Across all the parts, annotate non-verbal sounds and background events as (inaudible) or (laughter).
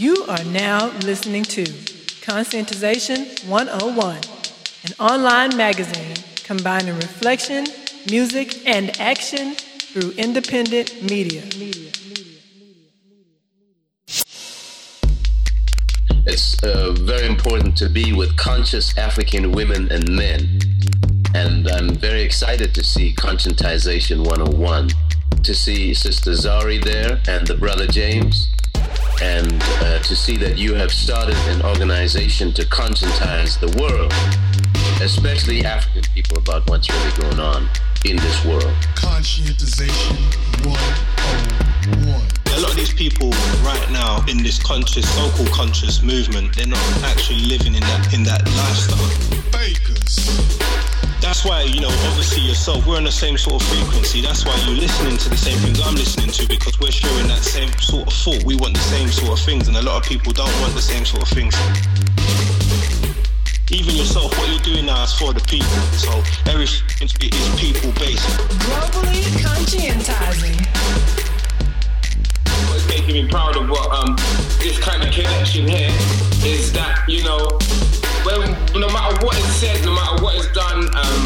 You are now listening to Conscientization 101, an online magazine combining reflection, music, and action through independent media. It's uh, very important to be with conscious African women and men. And I'm very excited to see Conscientization 101, to see Sister Zari there and the brother James, and uh, to see that you have started an organization to conscientize the world, especially African people, about what's really going on in this world. Conscientization 101. A lot of these people right now in this conscious, so-called conscious movement, they're not actually living in that in that lifestyle. Bakers. That's why, you know, obviously yourself, we're on the same sort of frequency. That's why you're listening to the same things I'm listening to because we're sharing that same sort of thought. We want the same sort of things, and a lot of people don't want the same sort of things. Even yourself, what you're doing now is for the people. So everything is people based. Globally conscientizing. Making me proud of what um this kind of connection here is that you know when no matter what is said, no matter what is done, um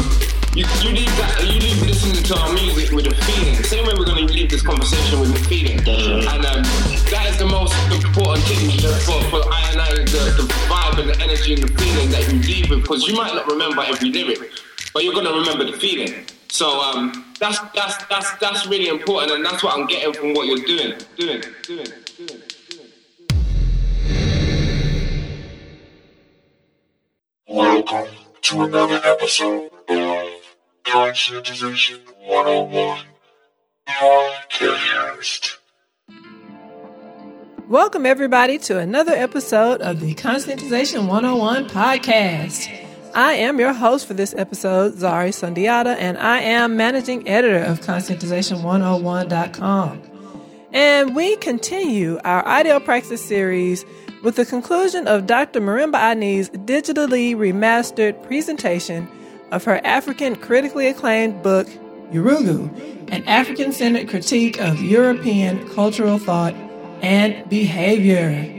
you, you leave that you leave listening to our music with a feeling. The same way we're gonna leave this conversation with a feeling. And um that is the most important thing for, for I and I the, the vibe and the energy and the feeling that you leave with because you might not remember every lyric, but you're gonna remember the feeling. So um, that's that's that's that's really important, and that's what I'm getting from what you're doing, doing, doing, doing. Welcome to another episode of Conscientization 101 Podcast. Welcome, everybody, to another episode of the Conscientization 101 podcast. I am your host for this episode, Zari Sundiata, and I am managing editor of Conscientization101.com. And we continue our Ideal Praxis series with the conclusion of Dr. Marimba Ani's digitally remastered presentation of her African critically acclaimed book, Yurugu, an African centered critique of European cultural thought and behavior.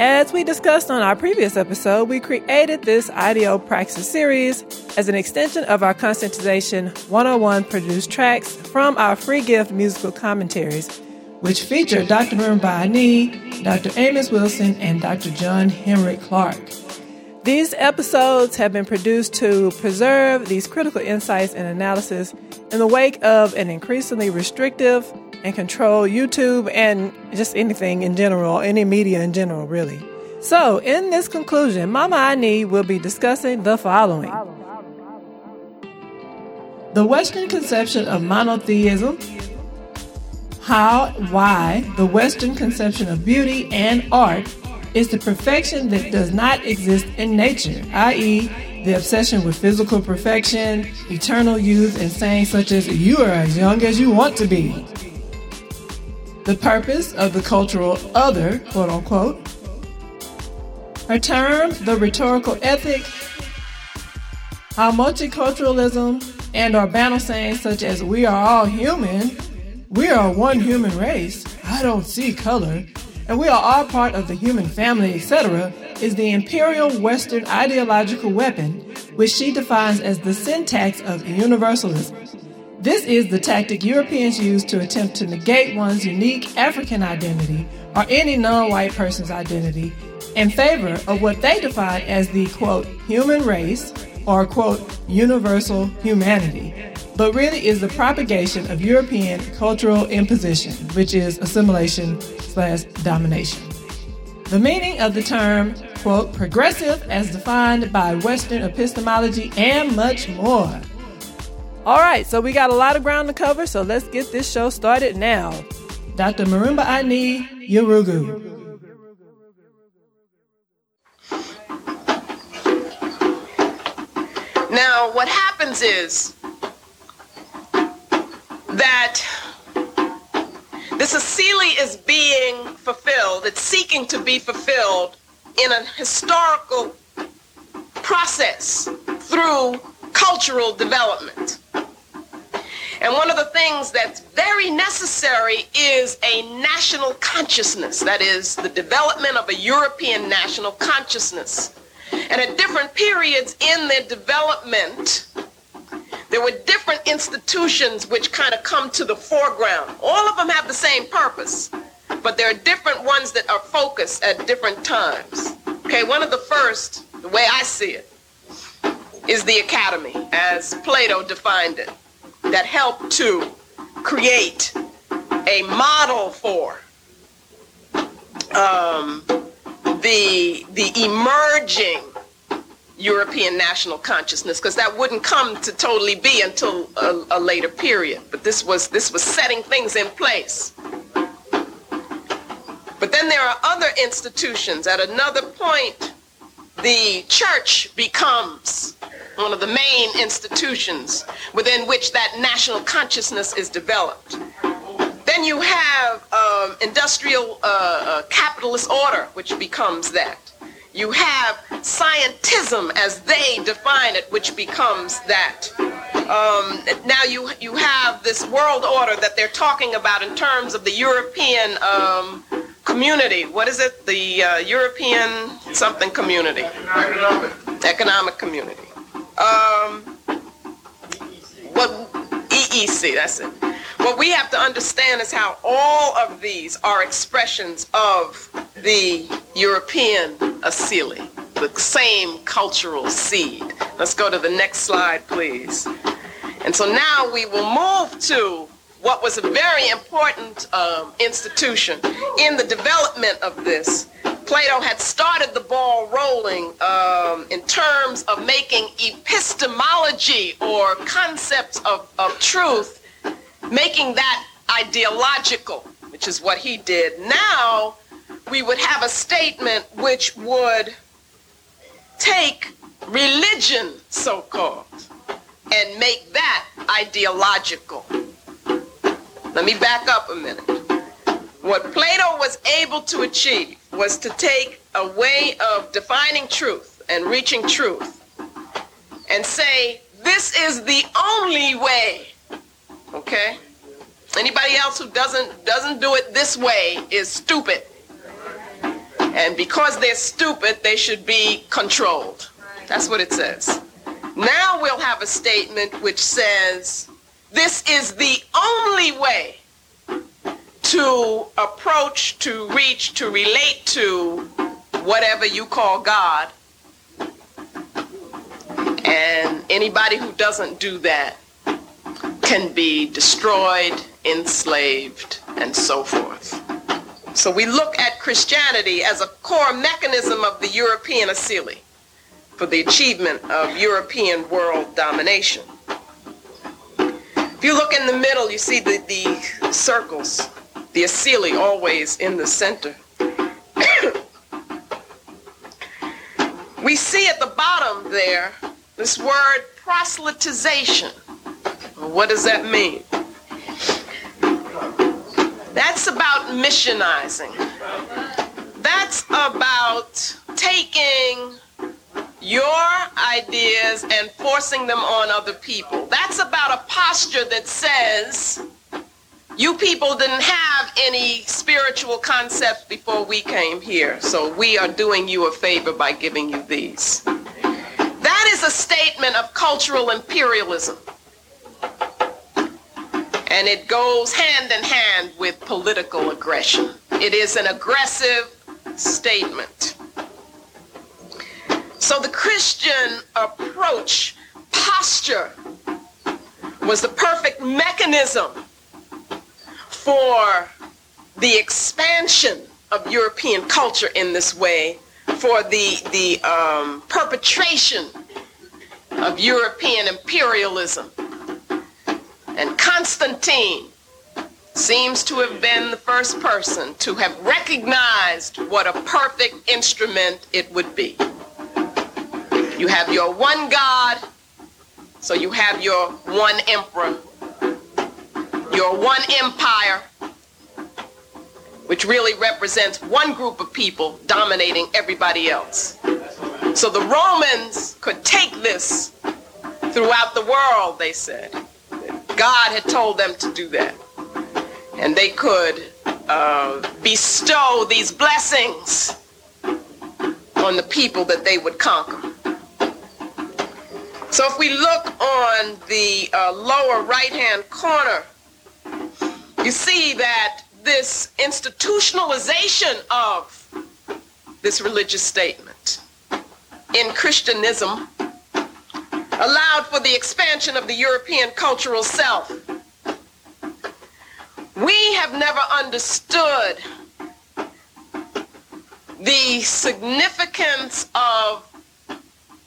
As we discussed on our previous episode, we created this Ideal Praxis series as an extension of our Conscientization 101 produced tracks from our free gift musical commentaries, which feature Dr. Marimba Ani, Dr. Amos Wilson, and Dr. John Henrik Clarke. These episodes have been produced to preserve these critical insights and analysis in the wake of an increasingly restrictive and control YouTube and just anything in general, any media in general, really. So, in this conclusion, Mama Ani will be discussing the following the Western conception of monotheism, how, why the Western conception of beauty and art is the perfection that does not exist in nature, i.e., the obsession with physical perfection, eternal youth, and saying such as, you are as young as you want to be. The purpose of the cultural other, quote unquote. Her term, the rhetorical ethic, how multiculturalism and our banal sayings such as, we are all human, we are one human race, I don't see color, and we are all part of the human family, etc., is the imperial Western ideological weapon, which she defines as the syntax of universalism. This is the tactic Europeans use to attempt to negate one's unique African identity or any non white person's identity in favor of what they define as the quote, human race or quote, universal humanity, but really is the propagation of European cultural imposition, which is assimilation slash domination. The meaning of the term, quote, progressive as defined by Western epistemology and much more. All right, so we got a lot of ground to cover, so let's get this show started now. Dr. Marimba Ani Yurugu. Now, what happens is that the Asili is being fulfilled, it's seeking to be fulfilled in a historical process through cultural development. And one of the things that's very necessary is a national consciousness. That is the development of a European national consciousness. And at different periods in their development, there were different institutions which kind of come to the foreground. All of them have the same purpose, but there are different ones that are focused at different times. Okay, one of the first, the way I see it, is the academy, as Plato defined it, that helped to create a model for um, the the emerging European national consciousness because that wouldn't come to totally be until a, a, later period. But this was this was setting things in place. But then there are other institutions. At another point, the church becomes one of the main institutions within which that national consciousness is developed. Then you have um, industrial uh, uh, capitalist order, which becomes that. You have scientism as they define it, which becomes that. Um, now you you have this world order that they're talking about in terms of the European um, community. What is it? The uh, European something community. Economic. Economic community. Um, what EEC? That's it. What we have to understand is how all of these are expressions of the European Asili, the same cultural seed. Let's go to the next slide, please. And so now we will move to what was a very important um, institution in the development of this. Plato had started the ball rolling um, in terms of making epistemology or concepts of, of truth making that ideological, which is what he did. Now we would have a statement which would take religion, so called, and make that ideological. Let me back up a minute. What Plato was able to achieve was to take a way of defining truth and reaching truth and say, this is the only way Okay? Anybody else who doesn't doesn't do it this way is stupid. And because they're stupid, they should be controlled. That's what it says. Now we'll have a statement which says this is the only way to approach, to reach, to relate to whatever you call God. And anybody who doesn't do that can be destroyed, enslaved, and so forth. So we look at Christianity as a core mechanism of the European Asili for the achievement of European world domination. If you look in the middle, you see the, the circles, the Asili always in the center. (coughs) we see at the bottom there this word proselytization. What does that mean? That's about missionizing. That's about taking your ideas and forcing them on other people. That's about a posture that says, you people didn't have any spiritual concepts before we came here, so we are doing you a favor by giving you these. That is a statement of cultural imperialism and it goes hand in hand with political aggression. It is an aggressive statement. So the Christian approach, posture, was the perfect mechanism for the expansion of European culture in this way, for the, the um, perpetration of European imperialism and Constantine seems to have been the first person to have recognized what a perfect instrument it would be. You have your one God, so you have your one emperor, your one empire, which really represents one group of people dominating everybody else. So the Romans could take this throughout the world, they said. God had told them to do that. And they could uh, bestow these blessings on the people that they would conquer. So if we look on the uh, lower right-hand corner, you see that this institutionalization of this religious statement in Christianism allowed for the expansion of the European cultural self. We have never understood the significance of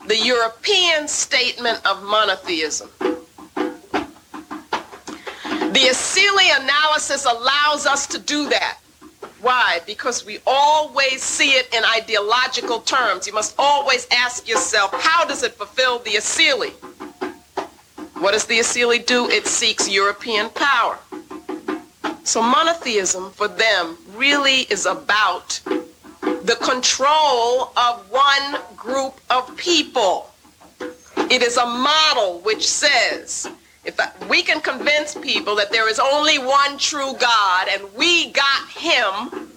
the European statement of monotheism. The Asili analysis allows us to do that. Why? Because we always see it in ideological terms. You must always ask yourself, how does it fulfill the Asili? What does the Asili do? It seeks European power. So monotheism for them really is about the control of one group of people. It is a model which says if we can convince people that there is only one true God and we got him,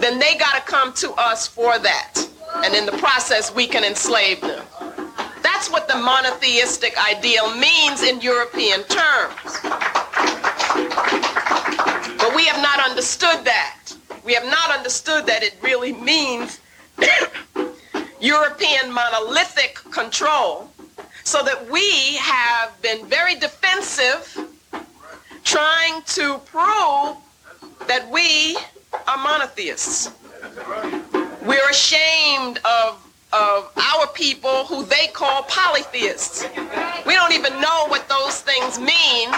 then they got to come to us for that. And in the process, we can enslave them. That's what the monotheistic ideal means in European terms. But we have not understood that. We have not understood that it really means (coughs) European monolithic control so that we have been very defensive trying to prove that we are monotheists. We're ashamed of, of our people who they call polytheists. We don't even know what those things mean,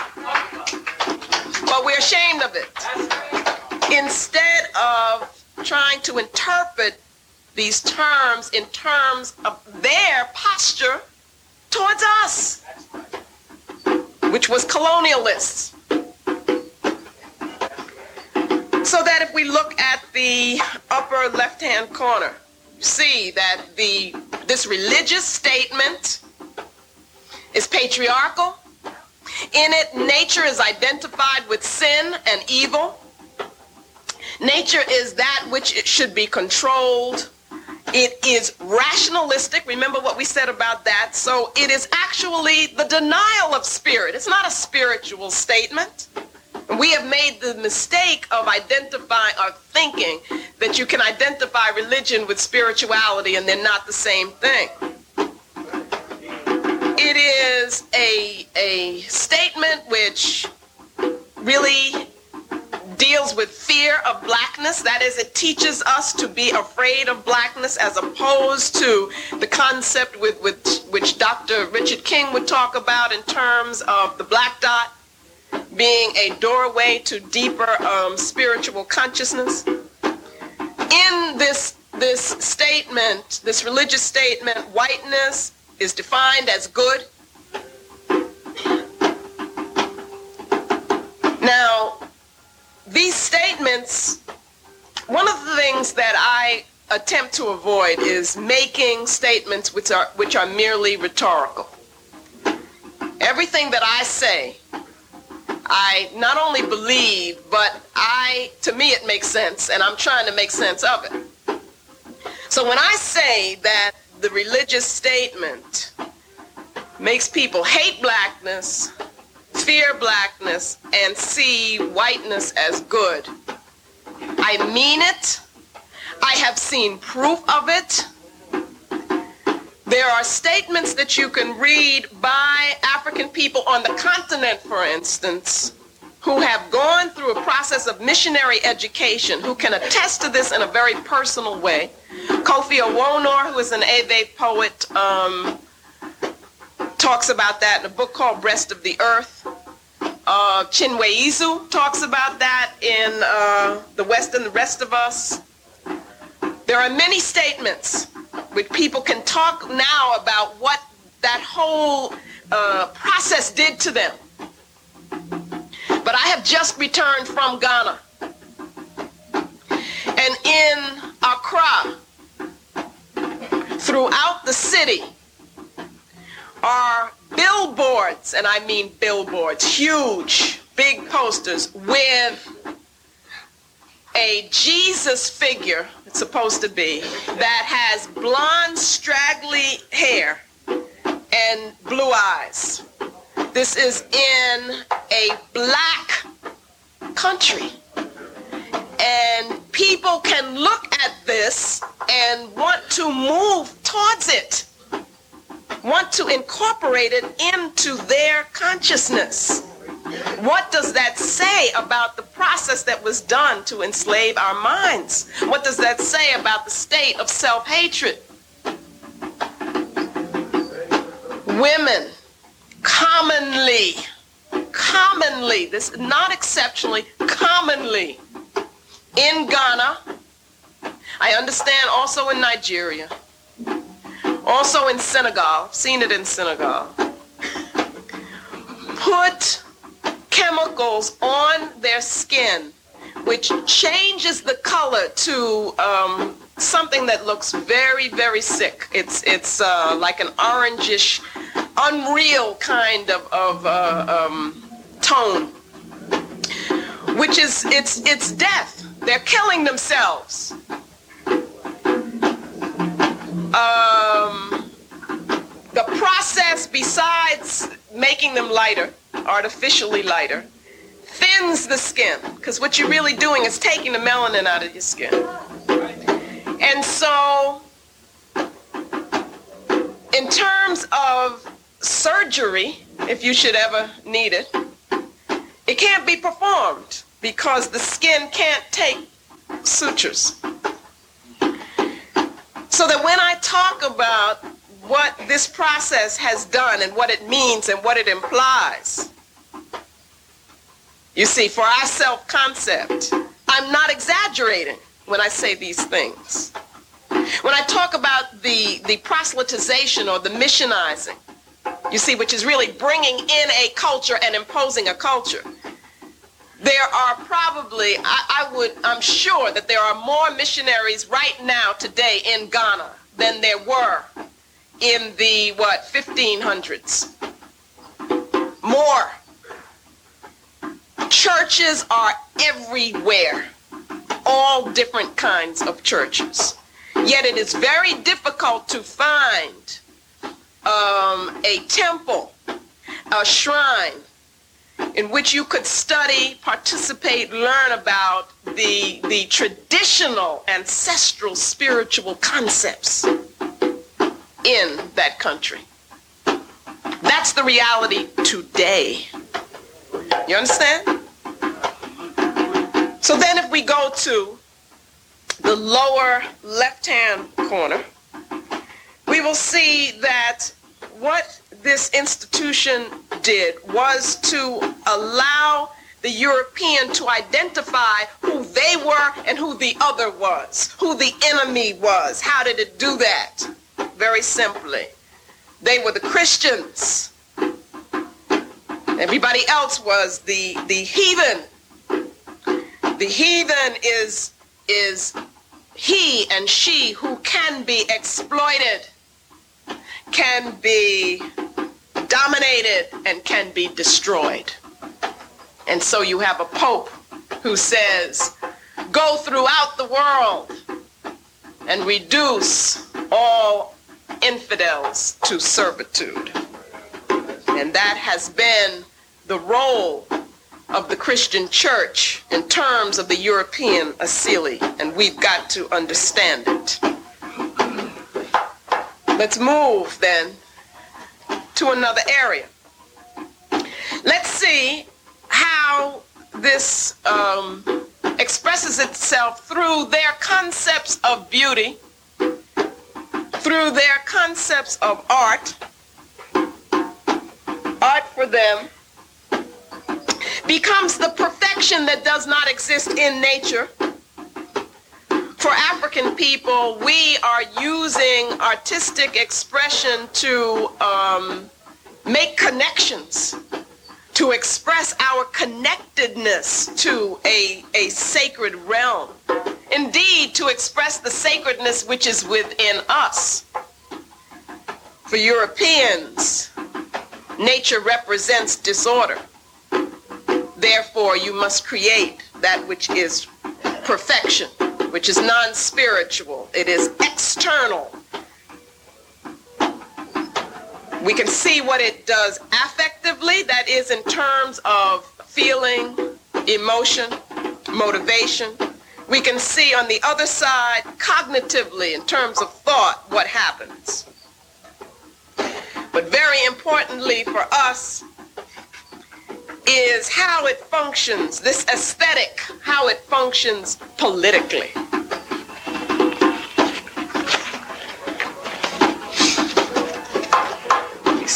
but we're ashamed of it. Instead of trying to interpret these terms in terms of their posture towards us, which was colonialists. So that if we look at the upper left-hand corner, see that the this religious statement is patriarchal. In it, nature is identified with sin and evil. Nature is that which it should be controlled. It is rationalistic. Remember what we said about that. So it is actually the denial of spirit. It's not a spiritual statement. We have made the mistake of identifying or thinking that you can identify religion with spirituality and they're not the same thing. It is a, a statement which really deals with fear of blackness. That is, it teaches us to be afraid of blackness as opposed to the concept with, with which Dr. Richard King would talk about in terms of the black dot being a doorway to deeper um, spiritual consciousness. In this, this statement, this religious statement, whiteness is defined as good. Now, these statements, one of the things that I attempt to avoid is making statements which are, which are merely rhetorical. Everything that I say, I not only believe, but I, to me, it makes sense, and I'm trying to make sense of it. So when I say that the religious statement makes people hate blackness, fear blackness and see whiteness as good. I mean it. I have seen proof of it. There are statements that you can read by African people on the continent, for instance, who have gone through a process of missionary education, who can attest to this in a very personal way. Kofi Awoonor, who is an Ewe poet, um, talks about that in a book called Breast of the Earth. Uh, Chinweizu talks about that in uh, The West and the Rest of Us. There are many statements which people can talk now about what that whole uh, process did to them. But I have just returned from Ghana. And in Accra, throughout the city, are billboards, and I mean billboards, huge, big posters with a Jesus figure, it's supposed to be, that has blonde, straggly hair and blue eyes. This is in a black country. And people can look at this and want to move towards it, want to incorporate it into their consciousness. What does that say about the process that was done to enslave our minds? What does that say about the state of self hatred? Women commonly, commonly, this not exceptionally, commonly in Ghana, I understand also in Nigeria, also in Senegal, seen it in Senegal, put chemicals on their skin which changes the color to um, something that looks very, very sick. It's it's uh, like an orangish, unreal kind of, of uh, um, tone, which is it's it's death. They're killing themselves. Um, the process, besides making them lighter, artificially lighter, thins the skin because what you're really doing is taking the melanin out of your skin. And so, in terms of surgery, if you should ever need it, it can't be performed because the skin can't take sutures. So that when I talk about what this process has done and what it means and what it implies, you see, for our self concept, I'm not exaggerating when I say these things. When I talk about the, the proselytization or the missionizing, you see, which is really bringing in a culture and imposing a culture, there are probably, I, I would, I'm sure that there are more missionaries right now today in Ghana than there were in the, what, 1500s. More. Churches are everywhere all different kinds of churches. Yet it is very difficult to find um, a temple, a shrine, in which you could study, participate, learn about the, the traditional ancestral spiritual concepts in that country. That's the reality today. You understand? So then if we go to the lower left-hand corner, we will see that what this institution did was to allow the European to identify who they were and who the other was, who the enemy was. How did it do that? Very simply. They were the Christians. Everybody else was the, the heathen the heathen is, is he and she who can be exploited, can be dominated, and can be destroyed. And so you have a pope who says, go throughout the world and reduce all infidels to servitude. And that has been the role of the Christian church in terms of the European asili, and we've got to understand it. Let's move then to another area. Let's see how this um, expresses itself through their concepts of beauty, through their concepts of art. Art for them becomes the perfection that does not exist in nature. For African people, we are using artistic expression to um, make connections, to express our connectedness to a, a sacred realm. Indeed, to express the sacredness which is within us. For Europeans, nature represents disorder. Therefore, you must create that which is perfection, which is non spiritual, it is external. We can see what it does affectively, that is, in terms of feeling, emotion, motivation. We can see on the other side, cognitively, in terms of thought, what happens. But very importantly for us is how it functions, this aesthetic, how it functions politically.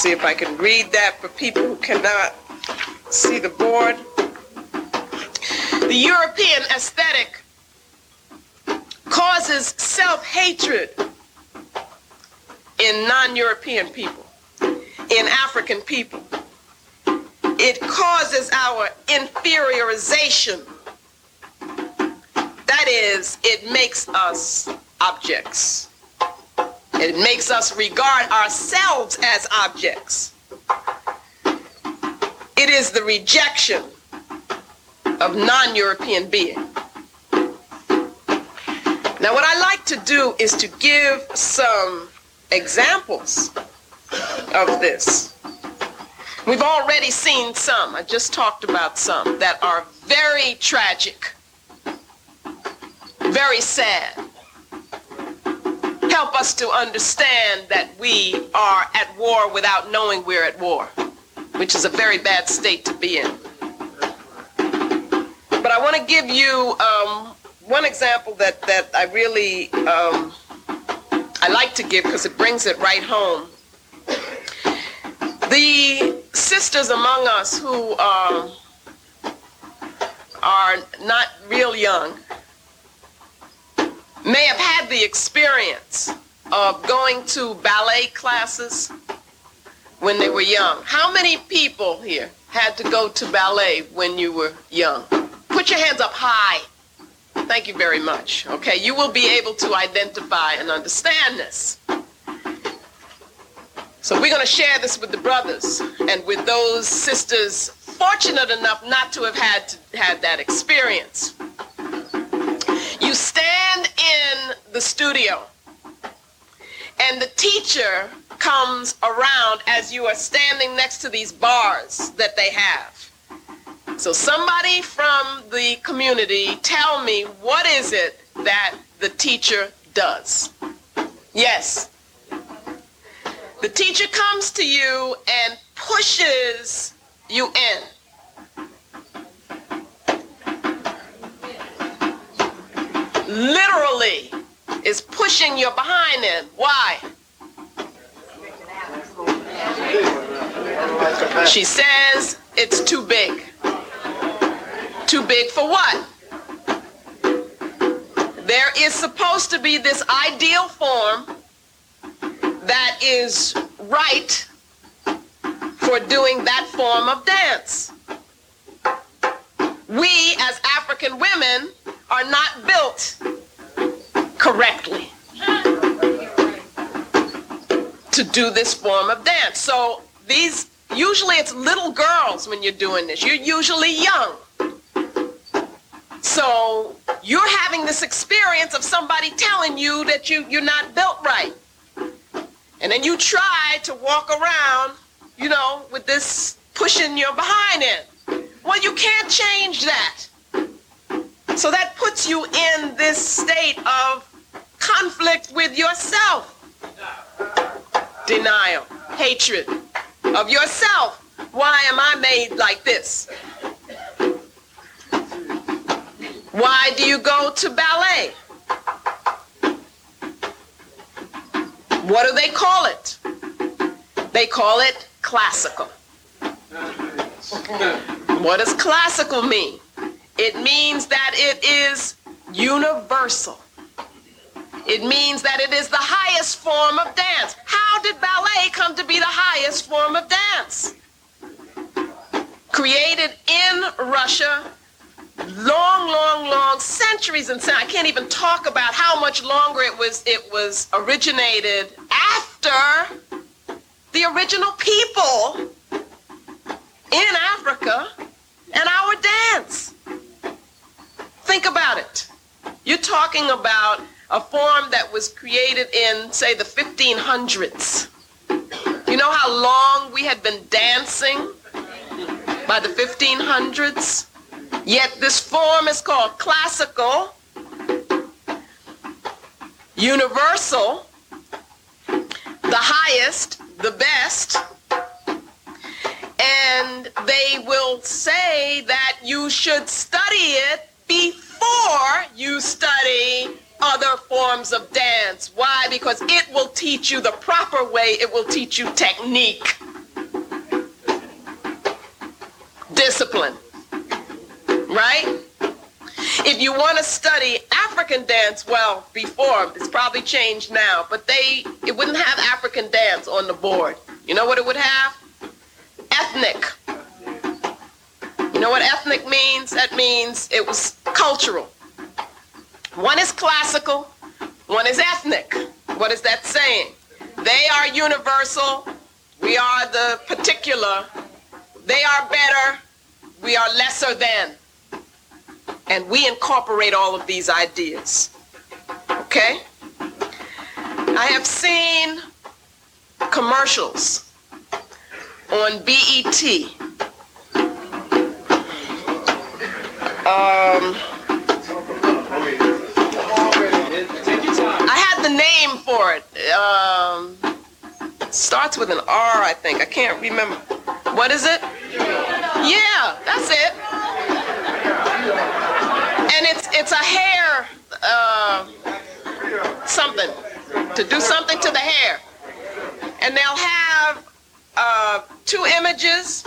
See if I can read that for people who cannot see the board. The European aesthetic causes self-hatred in non-European people, in African people. It causes our inferiorization. That is, it makes us objects. It makes us regard ourselves as objects. It is the rejection of non-European being. Now, what I like to do is to give some examples of this. We've already seen some, I just talked about some, that are very tragic, very sad. Help us to understand that we are at war without knowing we're at war, which is a very bad state to be in. But I want to give you um, one example that, that I really um, I like to give because it brings it right home. The sisters among us who uh, are not real young may have had the experience of going to ballet classes when they were young. How many people here had to go to ballet when you were young? Put your hands up high. Thank you very much. Okay, you will be able to identify and understand this. So we're going to share this with the brothers and with those sisters fortunate enough not to have had to, had that experience. You stand in the studio and the teacher comes around as you are standing next to these bars that they have. So somebody from the community tell me what is it that the teacher does? Yes. The teacher comes to you and pushes you in. Literally is pushing your behind in. Why? She says it's too big. Too big for what? There is supposed to be this ideal form that is right for doing that form of dance. We, as African women, are not built correctly to do this form of dance. So these, usually it's little girls when you're doing this. You're usually young. So you're having this experience of somebody telling you that you, you're not built right. And then you try to walk around, you know, with this pushing your behind in. Well, you can't change that. So that puts you in this state of conflict with yourself. Denial, hatred of yourself. Why am I made like this? Why do you go to ballet? What do they call it? They call it classical. What does classical mean? It means that it is universal. It means that it is the highest form of dance. How did ballet come to be the highest form of dance? Created in Russia long, long, long centuries and I can't even talk about how much longer it was it was originated after the original people in Africa and our dance. Think about it. You're talking about a form that was created in, say, the 1500s. You know how long we had been dancing by the 1500s? Yet this form is called classical, universal, the highest, the best, and they will say that you should study it before you study other forms of dance. Why? Because it will teach you the proper way, it will teach you technique, discipline, right? If you want to study African dance, well, before, it's probably changed now, but they, it wouldn't have African dance on the board. You know what it would have? Ethnic. You know what ethnic means? That means it was cultural. One is classical, one is ethnic. What is that saying? They are universal, we are the particular. They are better, we are lesser than. And we incorporate all of these ideas. Okay? I have seen commercials on BET. Um, I had the name for it. Um, starts with an R, I think. I can't remember. What is it? Yeah, that's it. And it's it's a hair uh, something to do something to the hair, and they'll have uh, two images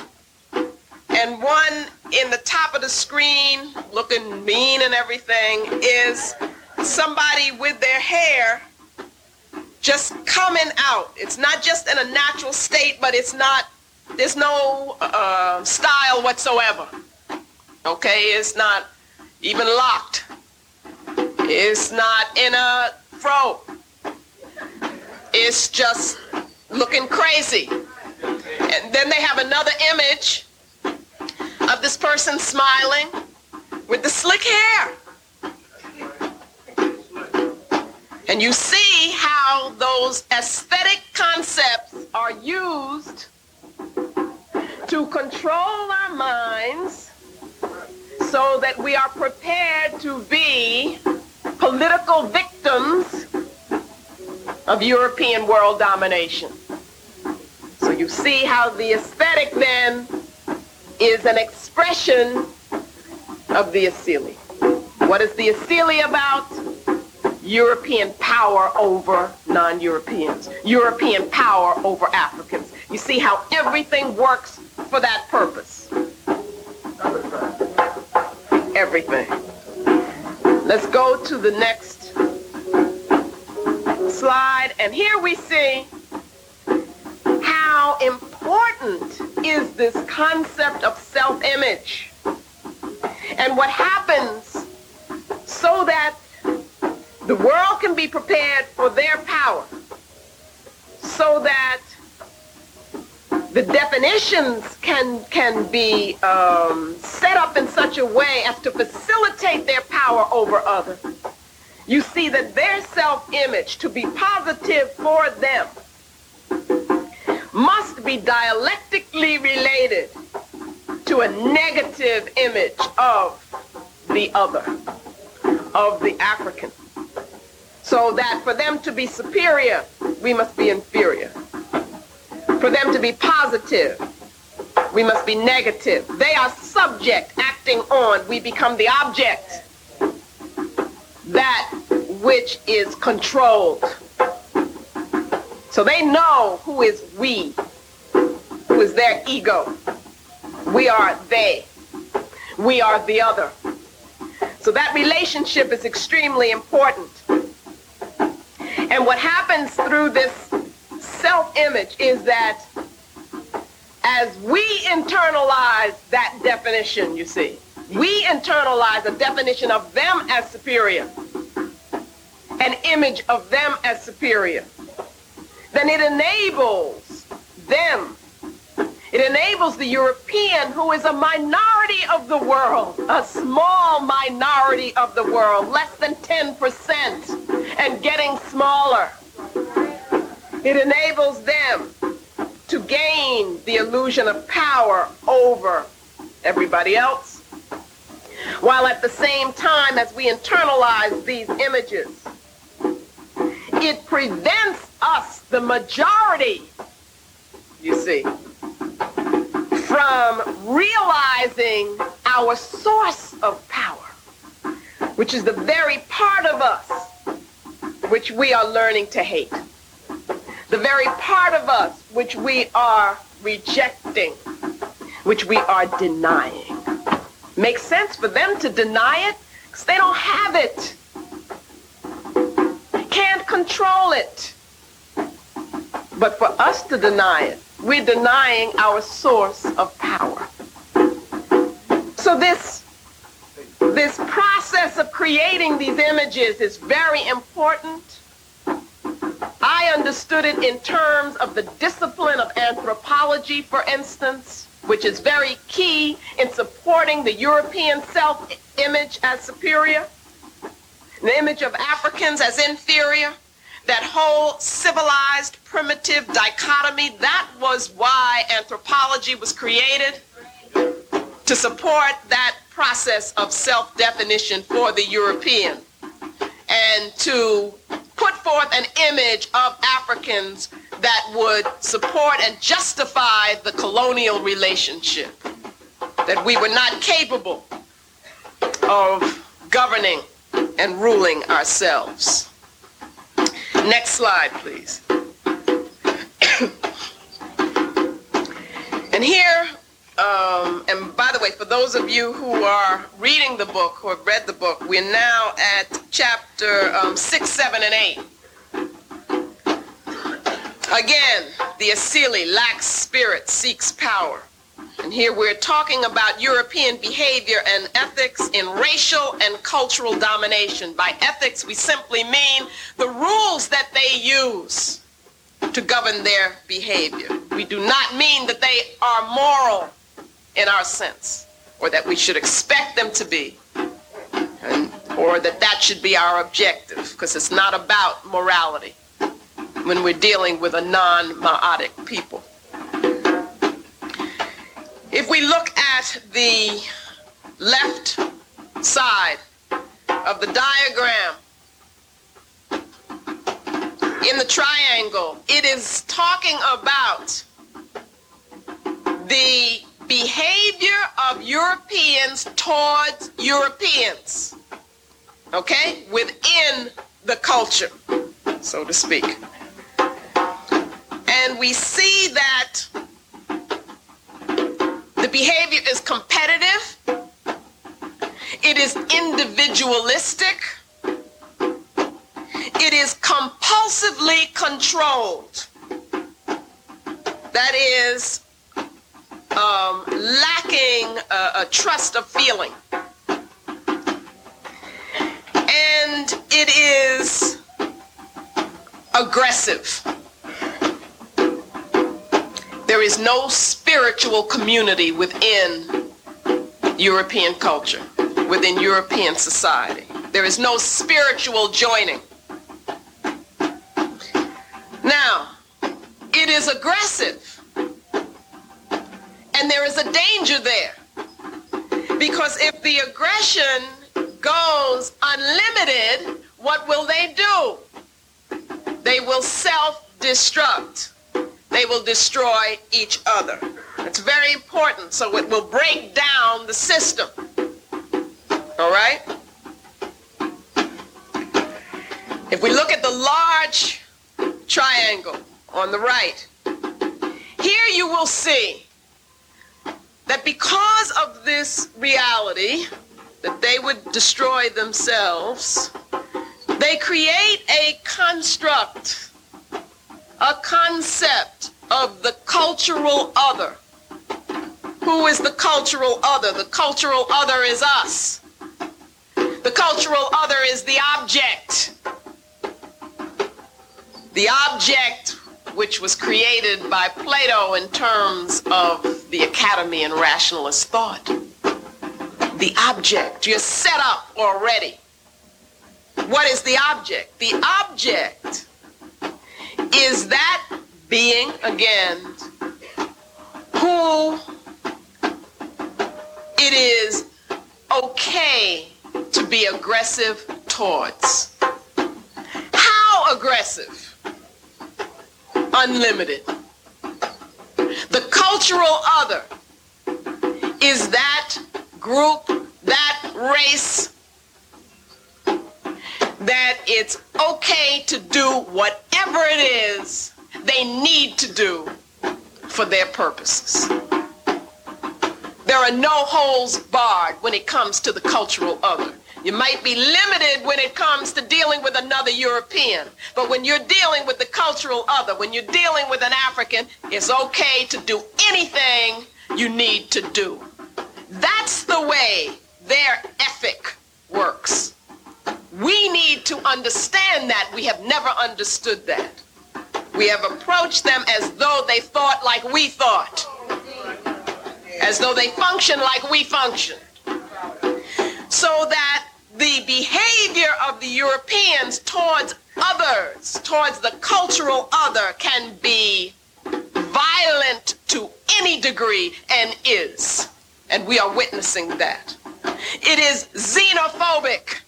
and one in the top of the screen looking mean and everything is somebody with their hair just coming out. It's not just in a natural state, but it's not, there's no uh, style whatsoever. Okay, it's not even locked. It's not in a fro. It's just looking crazy. And then they have another image of this person smiling with the slick hair. And you see how those aesthetic concepts are used to control our minds so that we are prepared to be political victims of European world domination. You see how the aesthetic then is an expression of the Asili. What is the Asili about? European power over non-Europeans, European power over Africans. You see how everything works for that purpose. Everything. Let's go to the next slide. And here we see how important is this concept of self-image and what happens so that the world can be prepared for their power so that the definitions can can be um, set up in such a way as to facilitate their power over others. You see that their self-image to be positive for them must be dialectically related to a negative image of the other, of the African. So that for them to be superior, we must be inferior. For them to be positive, we must be negative. They are subject acting on, we become the object. That which is controlled. So they know who is we, who is their ego. We are they. We are the other. So that relationship is extremely important. And what happens through this self-image is that as we internalize that definition, you see, we internalize a definition of them as superior, an image of them as superior, then it enables them It enables the European, who is a minority of the world, a small minority of the world, less than 10%, and getting smaller. It enables them to gain the illusion of power over everybody else, while at the same time as we internalize these images, it prevents us, the majority, you see, from realizing our source of power, which is the very part of us which we are learning to hate. The very part of us which we are rejecting, which we are denying. Makes sense for them to deny it because they don't have it. Can't control it. But for us to deny it, we're denying our source of power. So this, this process of creating these images is very important. I understood it in terms of the discipline of anthropology, for instance, which is very key in supporting the European self-image as superior, the image of Africans as inferior, that whole civilized primitive dichotomy, that was why anthropology was created to support that process of self-definition for the European and to put forth an image of Africans that would support and justify the colonial relationship, that we were not capable of governing and ruling ourselves. Next slide, please. (coughs) and here, um, and by the way, for those of you who are reading the book, who have read the book, we're now at chapter um, 6, 7, and 8. Again, the Asili lacks spirit, seeks power. And here we're talking about European behavior and ethics in racial and cultural domination. By ethics, we simply mean the rules that they use to govern their behavior. We do not mean that they are moral in our sense, or that we should expect them to be, and, or that that should be our objective, because it's not about morality when we're dealing with a non-Ma'atic people. If we look at the left side of the diagram, in the triangle, it is talking about the behavior of Europeans towards Europeans, okay, within the culture, so to speak. And we see that the behavior is competitive. It is individualistic. It is compulsively controlled. That is um, lacking a, a trust of feeling. And it is aggressive. There is no spiritual community within European culture, within European society. There is no spiritual joining. Now, it is aggressive. And there is a danger there. Because if the aggression goes unlimited, what will they do? They will self-destruct. They will destroy each other. It's very important, so it will break down the system. All right? If we look at the large triangle on the right, here you will see that because of this reality, that they would destroy themselves, they create a construct, a concept of the cultural other. Who is the cultural other? The cultural other is us. The cultural other is the object. The object which was created by Plato in terms of the academy and rationalist thought. The object, you're set up already. What is the object? The object is that being, again, who it is okay to be aggressive towards. How aggressive? Unlimited. The cultural other is that group, that race, that it's okay to do whatever it is they need to do for their purposes. There are no holes barred when it comes to the cultural other. You might be limited when it comes to dealing with another European, but when you're dealing with the cultural other, when you're dealing with an African, it's okay to do anything you need to do. That's the way their ethic works. We need to understand that. We have never understood that. We have approached them as though they thought like we thought, as though they functioned like we functioned. So that the behavior of the Europeans towards others, towards the cultural other, can be violent to any degree and is. And we are witnessing that. It is xenophobic.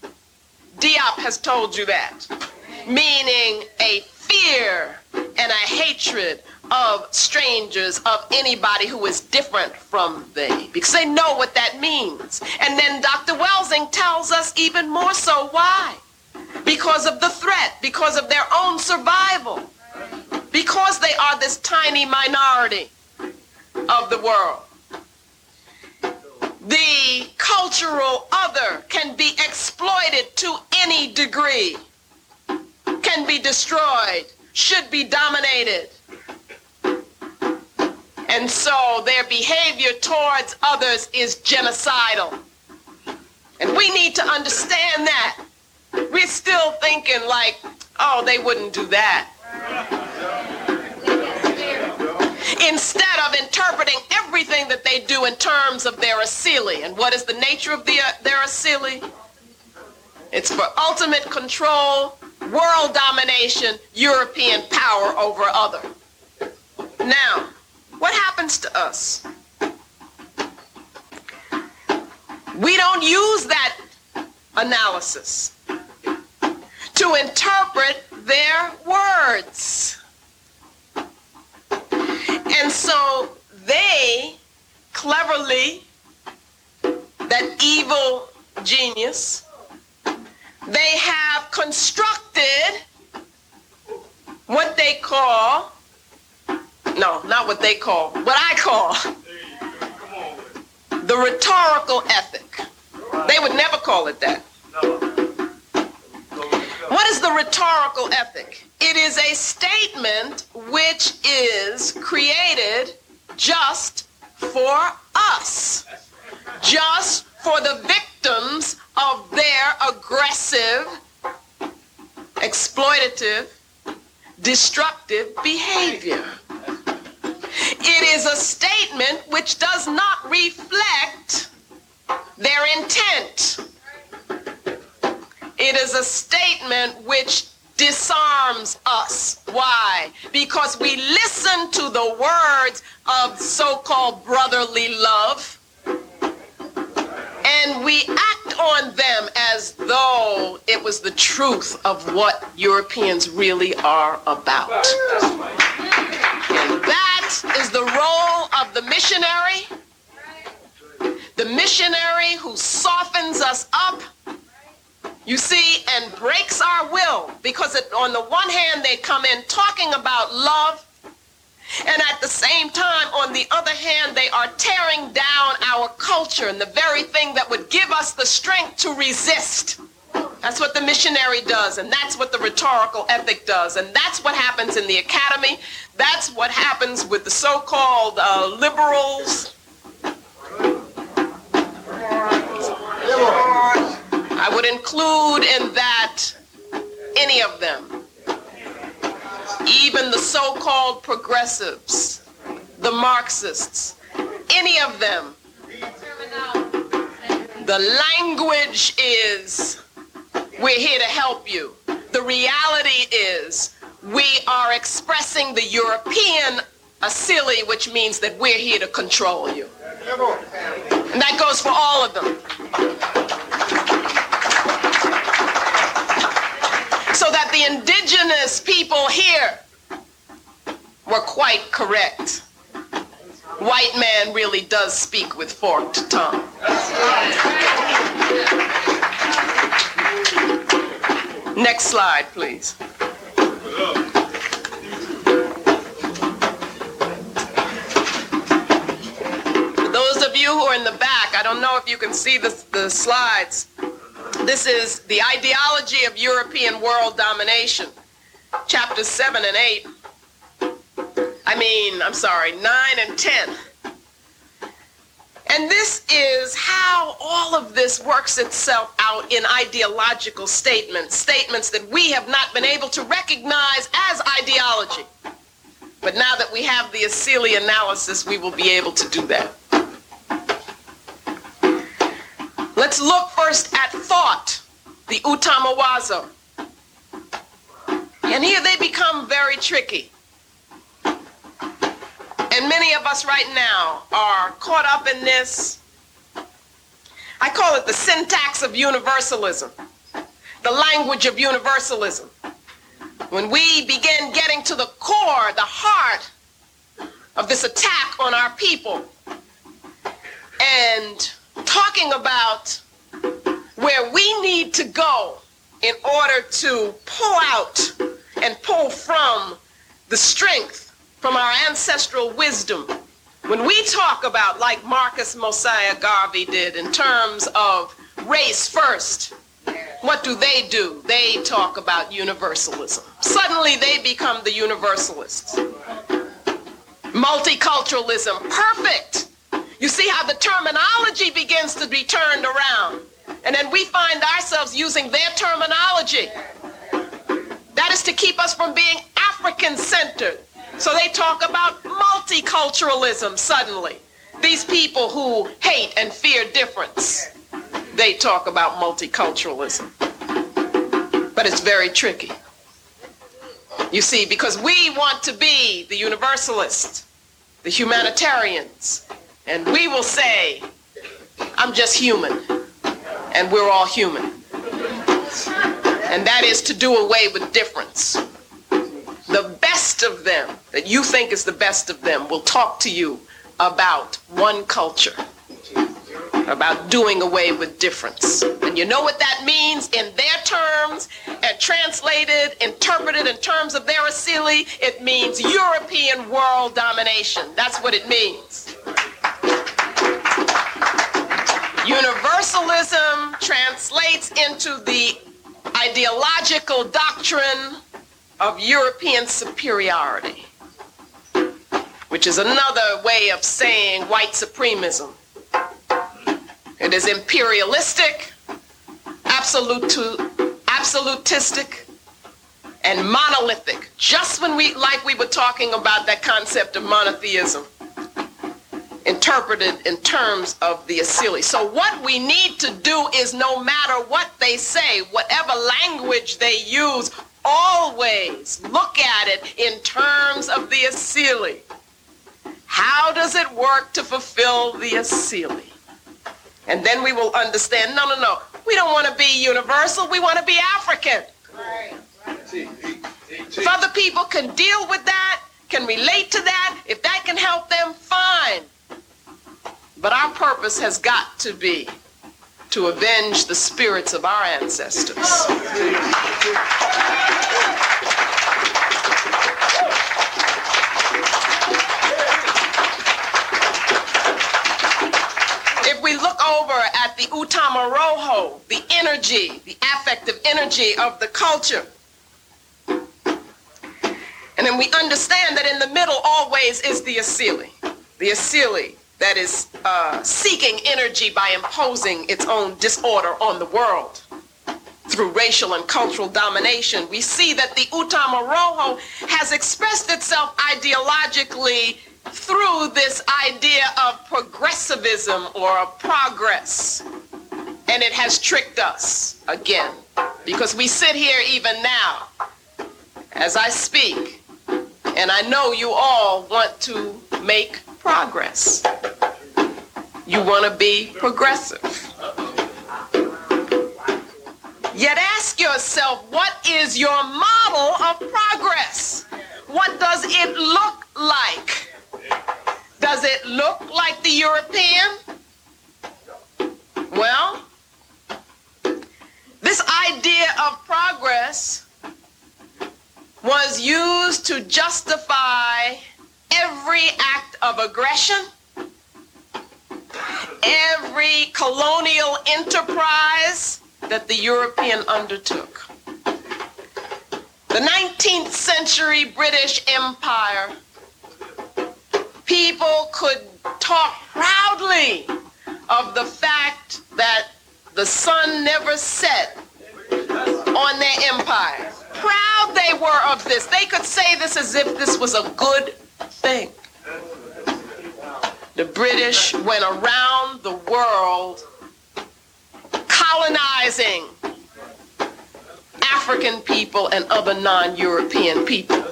Diop has told you that. Meaning a fear and a hatred of strangers, of anybody who is different from they, because they know what that means. And then Dr. Welsing tells us even more so why. Because of the threat, because of their own survival, because they are this tiny minority of the world. The cultural other can be exploited to any degree, can be destroyed, should be dominated. And so their behavior towards others is genocidal. And we need to understand that. We're still thinking like, oh, they wouldn't do that. Instead of interpreting everything that they do in terms of their asili. And what is the nature of the, uh, their asili? It's for ultimate control, world domination, European power over other. Now, what happens to us? We don't use that analysis to interpret their words. And so they cleverly, that evil genius, they have constructed what they call, no, not what they call, what I call the rhetorical ethic. They would never call it that. What is the rhetorical ethic? It is a statement which is created just for us, just for the victims of their aggressive, exploitative, destructive behavior. It is a statement which does not reflect their intent. It is a statement which disarms us. Why? Because we listen to the words of so called brotherly love and we act on them as though it was the truth of what Europeans really are about. That is the role of the missionary, the missionary who softens us up you see, and breaks our will because it, on the one hand, they come in talking about love, and at the same time, on the other hand, they are tearing down our culture and the very thing that would give us the strength to resist. That's what the missionary does, and that's what the rhetorical ethic does, and that's what happens in the academy. That's what happens with the so called uh, liberals. I would include in that any of them. even the so-called progressives, the Marxists, any of them, the language is, we're here to help you. The reality is, we are expressing the European Asili, which means that we're here to control you. And that goes for all of them. So the indigenous people here were quite correct. White man really does speak with forked tongue. Next slide, please. For those of you who are in the back, I don't know if you can see the, the slides. This is the ideology of European world domination, chapters 7 and 8. I mean, I'm sorry, 9 and 10. And this is how all of this works itself out in ideological statements, statements that we have not been able to recognize as ideology. But now that we have the Asili analysis, we will be able to do that. Let's look first at thought, the Utamawazo. And here they become very tricky. And many of us right now are caught up in this. I call it the syntax of universalism, the language of universalism. When we begin getting to the core, the heart of this attack on our people, and talking about where we need to go in order to pull out and pull from the strength from our ancestral wisdom. When we talk about, like Marcus Mosiah Garvey did, in terms of race first, what do they do? They talk about universalism. Suddenly they become the universalists. Multiculturalism, perfect. You see how the terminology begins to be turned around. And then we find ourselves using their terminology. That is to keep us from being African centered. So they talk about multiculturalism suddenly. These people who hate and fear difference, they talk about multiculturalism. But it's very tricky. You see, because we want to be the universalists, the humanitarians, and we will say, I'm just human, and we're all human. And that is to do away with difference the best of them, that you think is the best of them, will talk to you about one culture, about doing away with difference. And you know what that means in their terms and translated, interpreted in terms of their Asili? It means European world domination. That's what it means. Universalism translates into the ideological doctrine of European superiority, which is another way of saying white supremacism. It is imperialistic, absolute, absolutistic, and monolithic. Just when we, like we were talking about that concept of monotheism, interpreted in terms of the Asili. So what we need to do is no matter what they say, whatever language they use, always look at it in terms of the Asili. How does it work to fulfill the Asili? And then we will understand, no, no, no, we don't want to be universal, we want to be African. If other people can deal with that, can relate to that, if that can help them, fine. But our purpose has got to be to avenge the spirits of our ancestors. If we look over at the Utamaroho, the energy, the affective energy of the culture, and then we understand that in the middle always is the Asili. The Asili that is uh, seeking energy by imposing its own disorder on the world. through racial and cultural domination. We see that the Utamaroho has expressed itself ideologically through this idea of progressivism or of progress. And it has tricked us again because we sit here even now as I speak, and I know you all want to make progress. You want to be progressive. Yet ask yourself, what is your model of progress? What does it look like? Does it look like the European? Well, this idea of progress was used to justify every act of aggression, every colonial enterprise that the European undertook. The 19th century British Empire, people could talk proudly of the fact that the sun never set on their empire. Proud they were of this. They could say this as if this was a good thing. The British went around the world colonizing African people and other non-European people.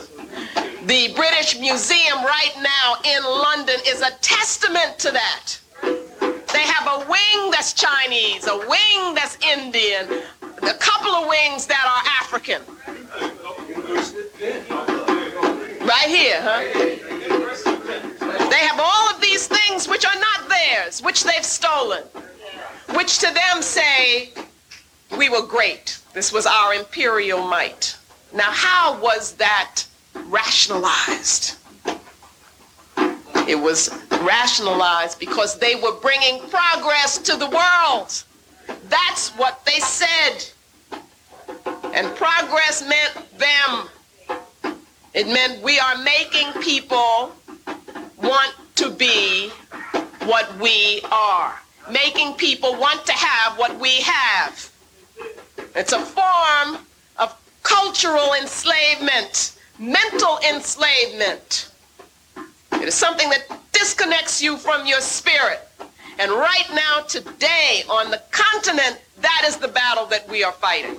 The British Museum right now in London is a testament to that. They have a wing that's Chinese, a wing that's Indian, a couple of wings that are African. Right here, huh? They have all of these things which are not theirs, which they've stolen, which to them say, we were great. This was our imperial might. Now, how was that rationalized? It was rationalized because they were bringing progress to the world. That's what they said. And progress meant them. It meant we are making people want to be what we are. Making people want to have what we have. It's a form of cultural enslavement, mental enslavement. It is something that disconnects you from your spirit. And right now, today, on the continent, that is the battle that we are fighting.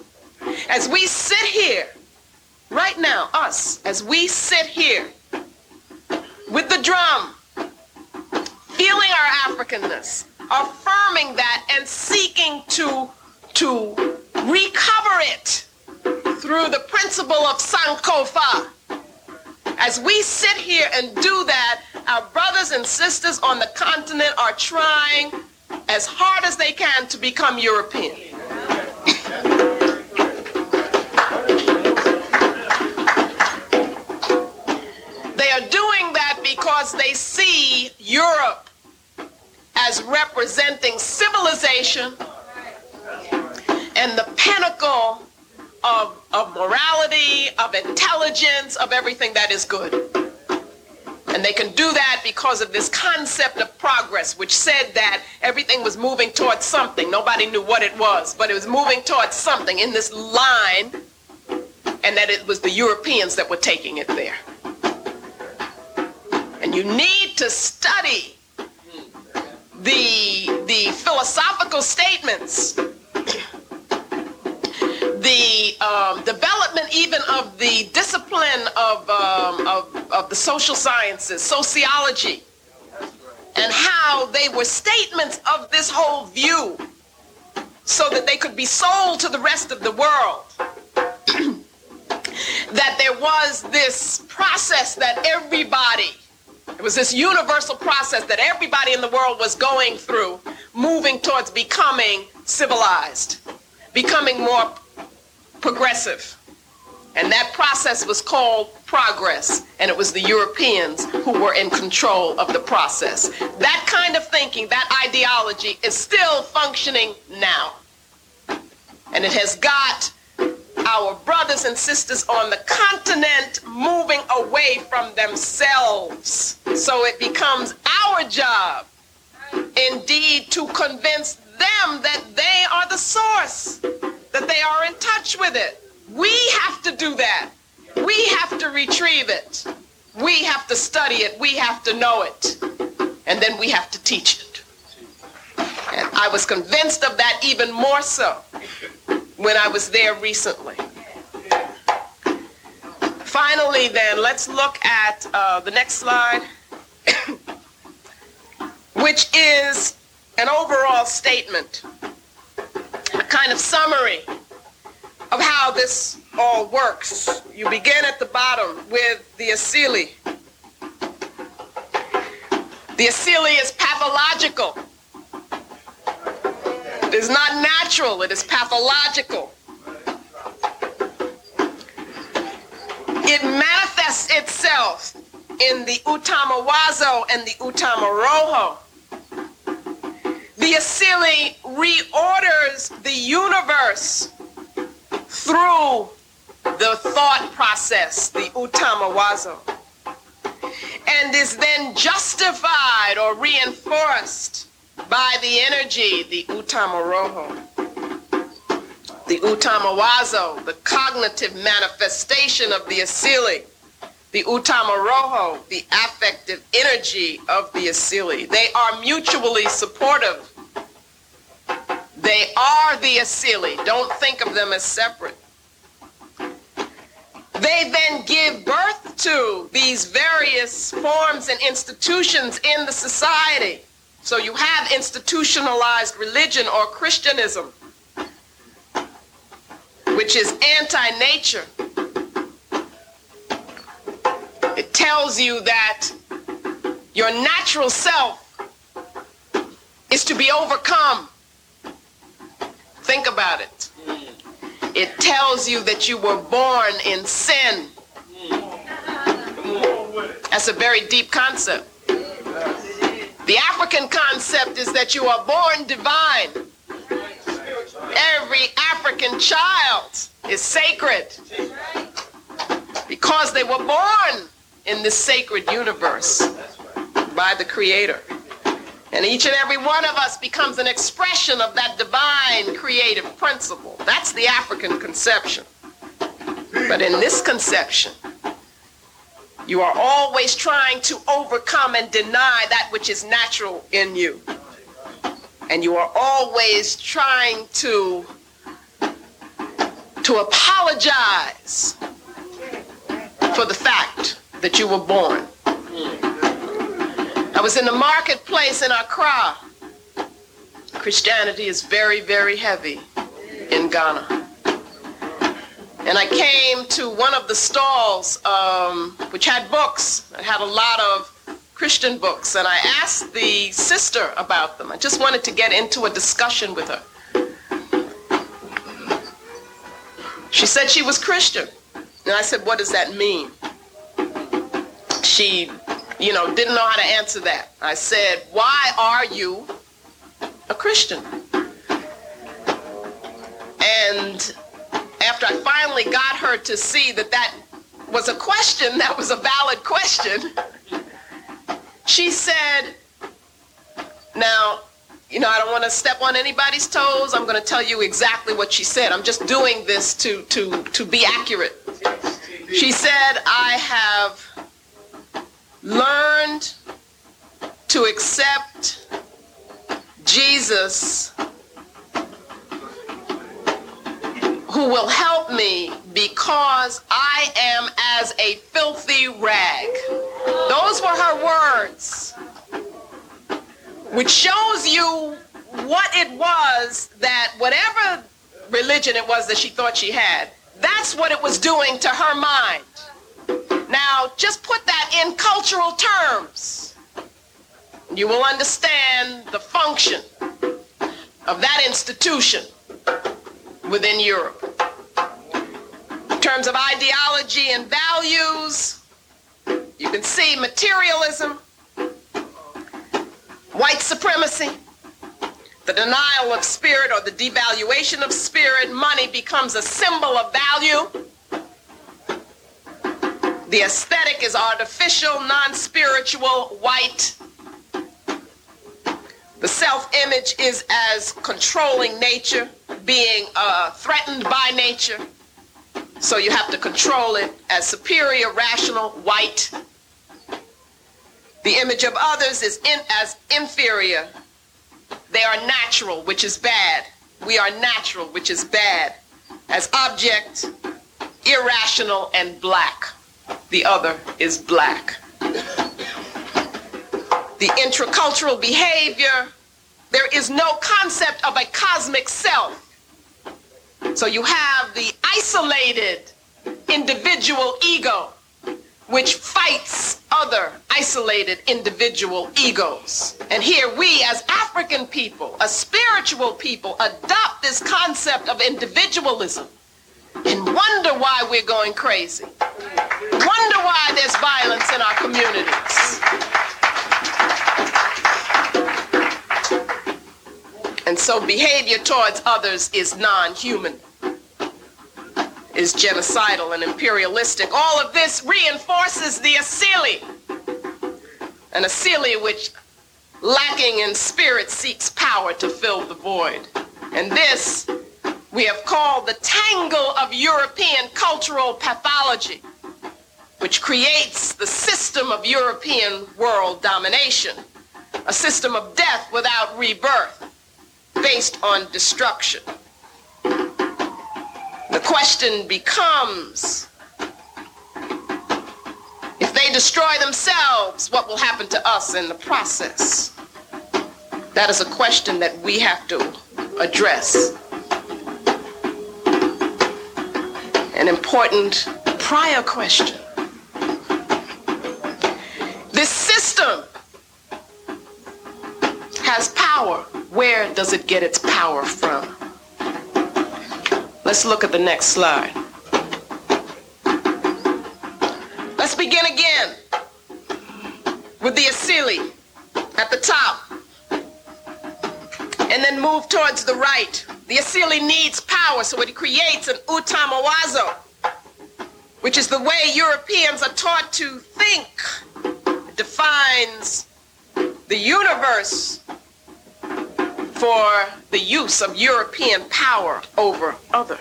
As we sit here, right now, us, as we sit here with the drum, feeling our Africanness, affirming that, and seeking to, to recover it through the principle of Sankofa. As we sit here and do that, our brothers and sisters on the continent are trying as hard as they can to become European. Because they see Europe as representing civilization and the pinnacle of, of morality, of intelligence, of everything that is good. And they can do that because of this concept of progress, which said that everything was moving towards something. Nobody knew what it was, but it was moving towards something in this line, and that it was the Europeans that were taking it there. And you need to study the, the philosophical statements the um, development even of the discipline of, um, of, of the social sciences, sociology, and how they were statements of this whole view so that they could be sold to the rest of the world. (clears throat) that there was this process that everybody, it was this universal process that everybody in the world was going through, moving towards becoming civilized, becoming more progressive. And that process was called progress, and it was the Europeans who were in control of the process. That kind of thinking, that ideology is still functioning now. And it has got our brothers and sisters on the continent moving away from themselves. So it becomes our job, indeed, to convince them that they are the source that they are in touch with it. We have to do that. We have to retrieve it. We have to study it. We have to know it. And then we have to teach it. And I was convinced of that even more so when I was there recently. Finally, then, let's look at uh, the next slide, (coughs) which is an overall statement, a kind of summary of how this all works. You begin at the bottom with the asili. The asili is pathological. It is not natural, it is pathological. It manifests itself in the Utamawazo and the Utamaroho. The Asili reorders the universe through the thought process, the Utamawazo, and is then justified or reinforced by the energy, the Utamaroho the Utamawazo, the cognitive manifestation of the Asili, the Utamaroho, the affective energy of the Asili. They are mutually supportive. They are the Asili. Don't think of them as separate. They then give birth to these various forms and institutions in the society. So you have institutionalized religion or Christianism which is anti nature. It tells you that your natural self is to be overcome. Think about it. It tells you that you were born in sin. That's a very deep concept. The African concept is that you are born divine. Every African child is sacred because they were born in this sacred universe by the Creator. And each and every one of us becomes an expression of that divine creative principle. That's the African conception. But in this conception, you are always trying to overcome and deny that which is natural in you and you are always trying to to apologize for the fact that you were born. I was in the marketplace in Accra. Christianity is very, very heavy in Ghana. And I came to one of the stalls um, which had books. It had a lot of Christian books, and I asked the sister about them. I just wanted to get into a discussion with her. She said she was Christian. And I said, What does that mean? She, you know, didn't know how to answer that. I said, Why are you a Christian? And after I finally got her to see that that was a question, (laughs) that was a valid question, she said, now, you know, I don't want to step on anybody's toes. I'm going to tell you exactly what she said. I'm just doing this to, to, to be accurate. She said, I have learned to accept Jesus who will help me because I am as a filthy rag. Those were her words, which shows you what it was that whatever religion it was that she thought she had, that's what it was doing to her mind. Now, just put that in cultural terms. You will understand the function of that institution within Europe. In terms of ideology and values, you can see materialism, white supremacy, the denial of spirit or the devaluation of spirit. Money becomes a symbol of value. The aesthetic is artificial, non spiritual, white. The self image is as controlling nature being uh, threatened by nature. So you have to control it as superior, rational, white. The image of others is in, as inferior. They are natural, which is bad. We are natural, which is bad. As object, irrational, and black. The other is black. (laughs) The intracultural behavior, there is no concept of a cosmic self. So you have the isolated individual ego, which fights other isolated individual egos. And here we, as African people, a spiritual people, adopt this concept of individualism and wonder why we're going crazy. Wonder why there's violence in our communities. And so behavior towards others is non-human, is genocidal and imperialistic. All of this reinforces the Asili. An Asili which, lacking in spirit, seeks power to fill the void. And this we have called the tangle of European cultural pathology, which creates the system of European world domination, a system of death without rebirth based on destruction. The question becomes if they destroy themselves, what will happen to us in the process? That is a question that we have to address. An important prior question. This system has power where does it get its power from? Let's look at the next slide. Let's begin again with the Asili at the top and then move towards the right. The Asili needs power, so it creates an Utamawazo, which is the way Europeans are taught to think. It defines the universe for the use of European power over other.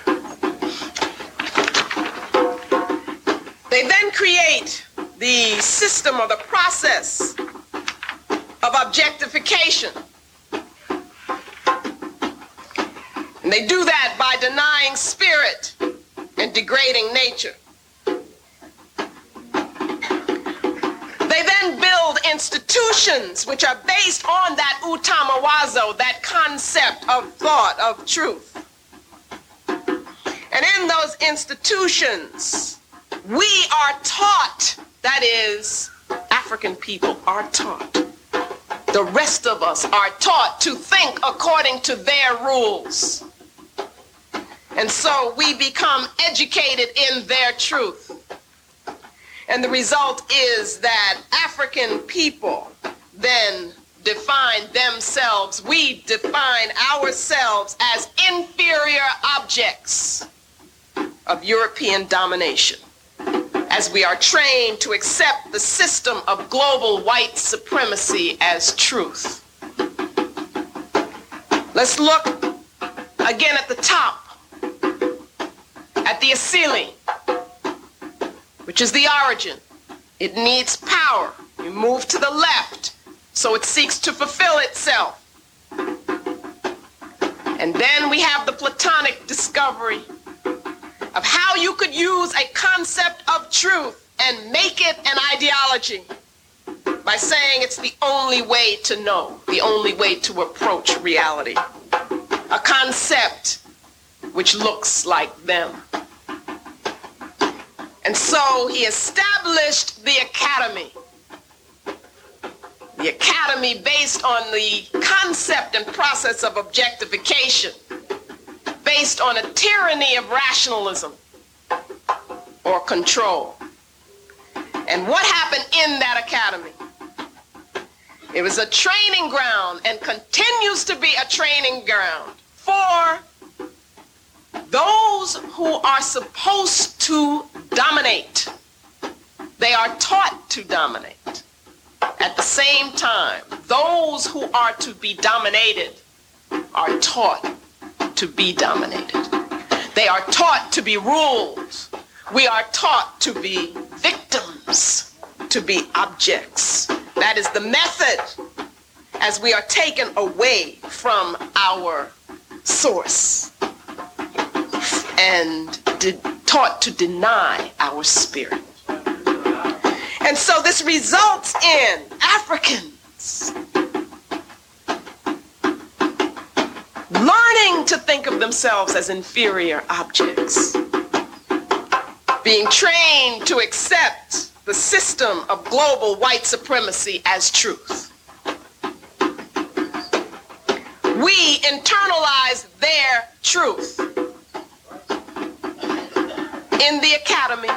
They then create the system or the process of objectification. And they do that by denying spirit and degrading nature. Institutions which are based on that utamawazo, that concept of thought, of truth. And in those institutions, we are taught, that is, African people are taught. The rest of us are taught to think according to their rules. And so we become educated in their truth. And the result is that African people then define themselves, we define ourselves as inferior objects of European domination as we are trained to accept the system of global white supremacy as truth. Let's look again at the top, at the Asili which is the origin. It needs power. You move to the left, so it seeks to fulfill itself. And then we have the Platonic discovery of how you could use a concept of truth and make it an ideology by saying it's the only way to know, the only way to approach reality. A concept which looks like them. And so he established the academy. The academy based on the concept and process of objectification, based on a tyranny of rationalism or control. And what happened in that academy? It was a training ground and continues to be a training ground for those who are supposed to dominate, they are taught to dominate. At the same time, those who are to be dominated are taught to be dominated. They are taught to be ruled. We are taught to be victims, to be objects. That is the method as we are taken away from our source and de- taught to deny our spirit. And so this results in Africans learning to think of themselves as inferior objects, being trained to accept the system of global white supremacy as truth. We internalize their truth in the academy,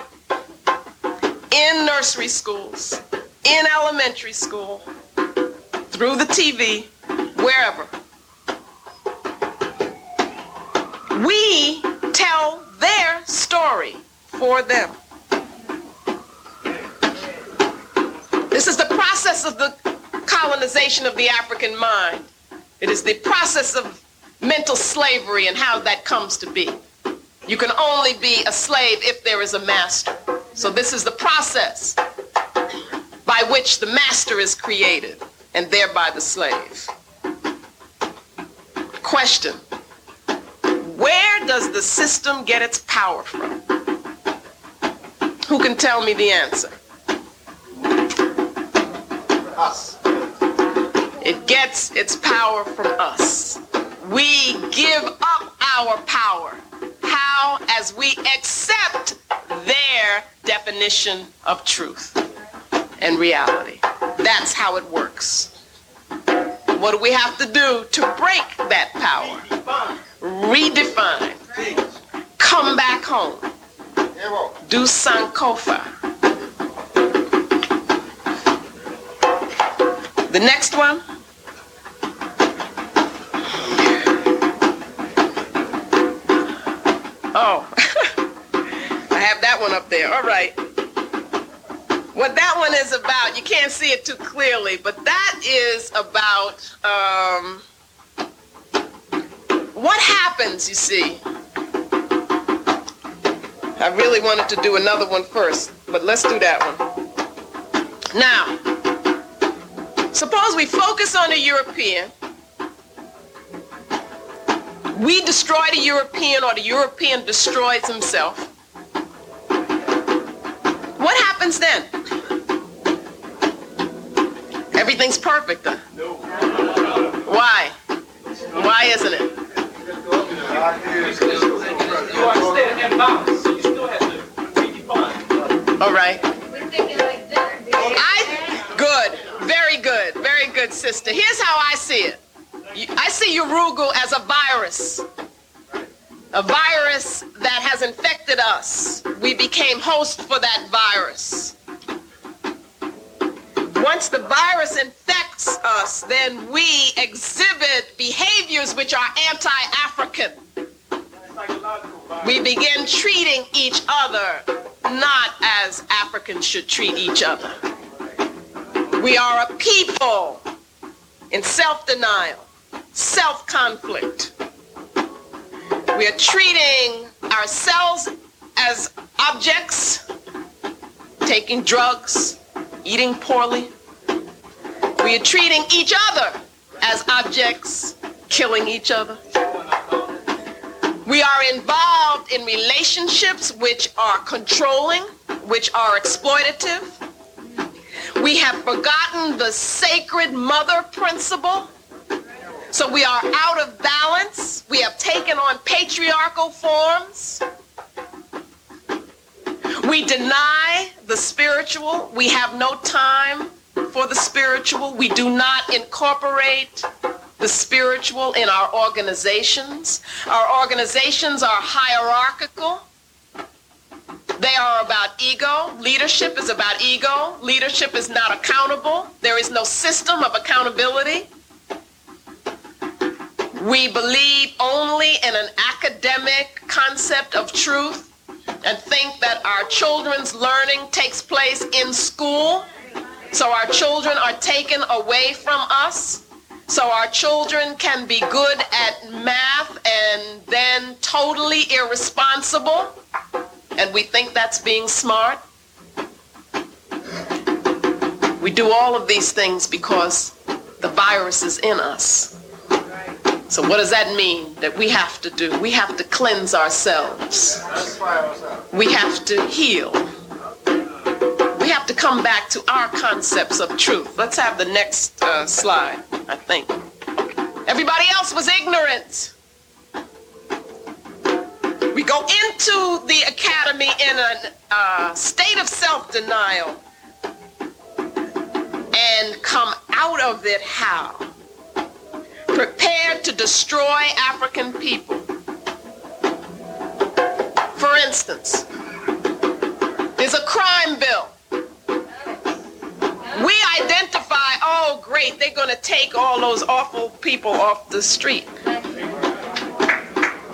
in nursery schools, in elementary school, through the TV, wherever. We tell their story for them. This is the process of the colonization of the African mind. It is the process of mental slavery and how that comes to be. You can only be a slave if there is a master. So this is the process by which the master is created and thereby the slave. Question. Where does the system get its power from? Who can tell me the answer? Us. It gets its power from us. We give up our power. How? As we accept their definition of truth and reality. That's how it works. What do we have to do to break that power? Redefine. Come back home. Do Sankofa. The next one. Oh, (laughs) I have that one up there. All right. What that one is about, you can't see it too clearly, but that is about um, what happens, you see. I really wanted to do another one first, but let's do that one. Now, suppose we focus on the European. We destroy the European or the European destroys himself. What happens then? Everything's perfect, huh? Why? Why isn't it? You are in bounds, you still have to. All right. I good, very good, very good, sister. Here's how I see it. I see Yurugu as a virus, a virus that has infected us. We became host for that virus. Once the virus infects us, then we exhibit behaviors which are anti-African. We begin treating each other not as Africans should treat each other. We are a people in self-denial, self-conflict. We are treating ourselves as objects, taking drugs, eating poorly. We are treating each other as objects, killing each other. We are involved in relationships which are controlling, which are exploitative. We have forgotten the sacred mother principle. So we are out of balance. We have taken on patriarchal forms. We deny the spiritual. We have no time for the spiritual. We do not incorporate the spiritual in our organizations. Our organizations are hierarchical. They are about ego. Leadership is about ego. Leadership is not accountable. There is no system of accountability. We believe only in an academic concept of truth and think that our children's learning takes place in school. So our children are taken away from us. So our children can be good at math and then totally irresponsible, and we think that's being smart. We do all of these things because the virus is in us. So what does that mean that we have to do? We have to cleanse ourselves. We have to heal. We have to come back to our concepts of truth. Let's have the next uh, slide, I think. Everybody else was ignorant. We go into the academy in a uh, state of self-denial and come out of it how? Prepared to destroy African people. For instance, there's a crime bill. We identify, oh, great, they're going to take all those awful people off the street.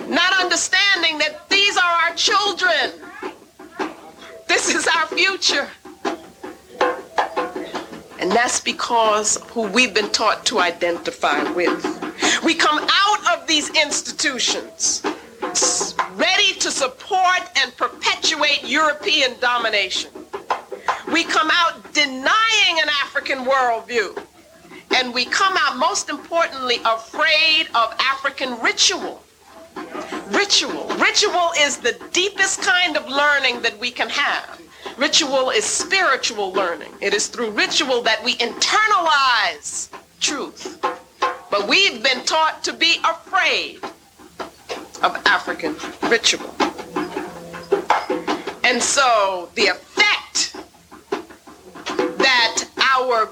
Not understanding that these are our children. This is our future. And that's because who we've been taught to identify with. We come out of these institutions ready to support and perpetuate European domination. We come out denying an African worldview. And we come out, most importantly, afraid of African ritual. Ritual. Ritual is the deepest kind of learning that we can have. Ritual is spiritual learning. It is through ritual that we internalize truth. But we've been taught to be afraid of African ritual. And so the effect that our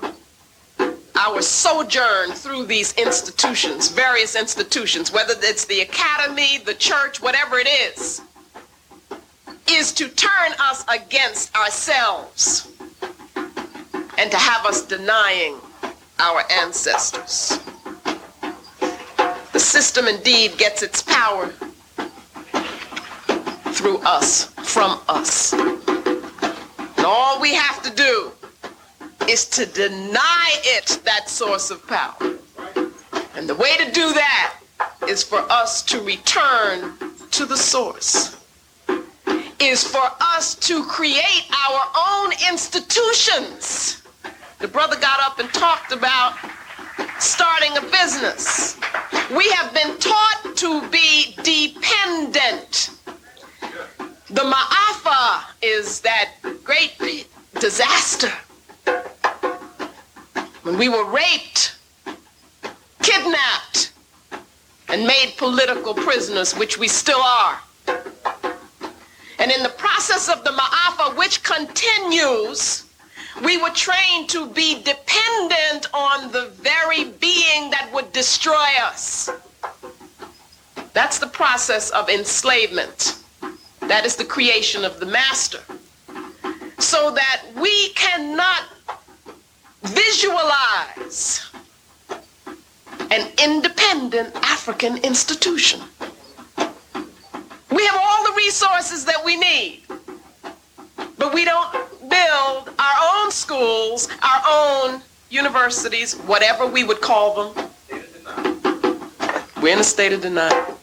our sojourn through these institutions, various institutions, whether it's the academy, the church, whatever it is, is to turn us against ourselves and to have us denying our ancestors. The system indeed gets its power through us, from us. And all we have to do is to deny it that source of power. And the way to do that is for us to return to the source is for us to create our own institutions. The brother got up and talked about starting a business. We have been taught to be dependent. The Ma'afa is that great disaster. When we were raped, kidnapped, and made political prisoners, which we still are. And in the process of the Ma'afa, which continues, we were trained to be dependent on the very being that would destroy us. That's the process of enslavement. That is the creation of the master. So that we cannot visualize an independent African institution. We have all the resources that we need, but we don't build our own schools, our own universities, whatever we would call them. We're in a state of denial.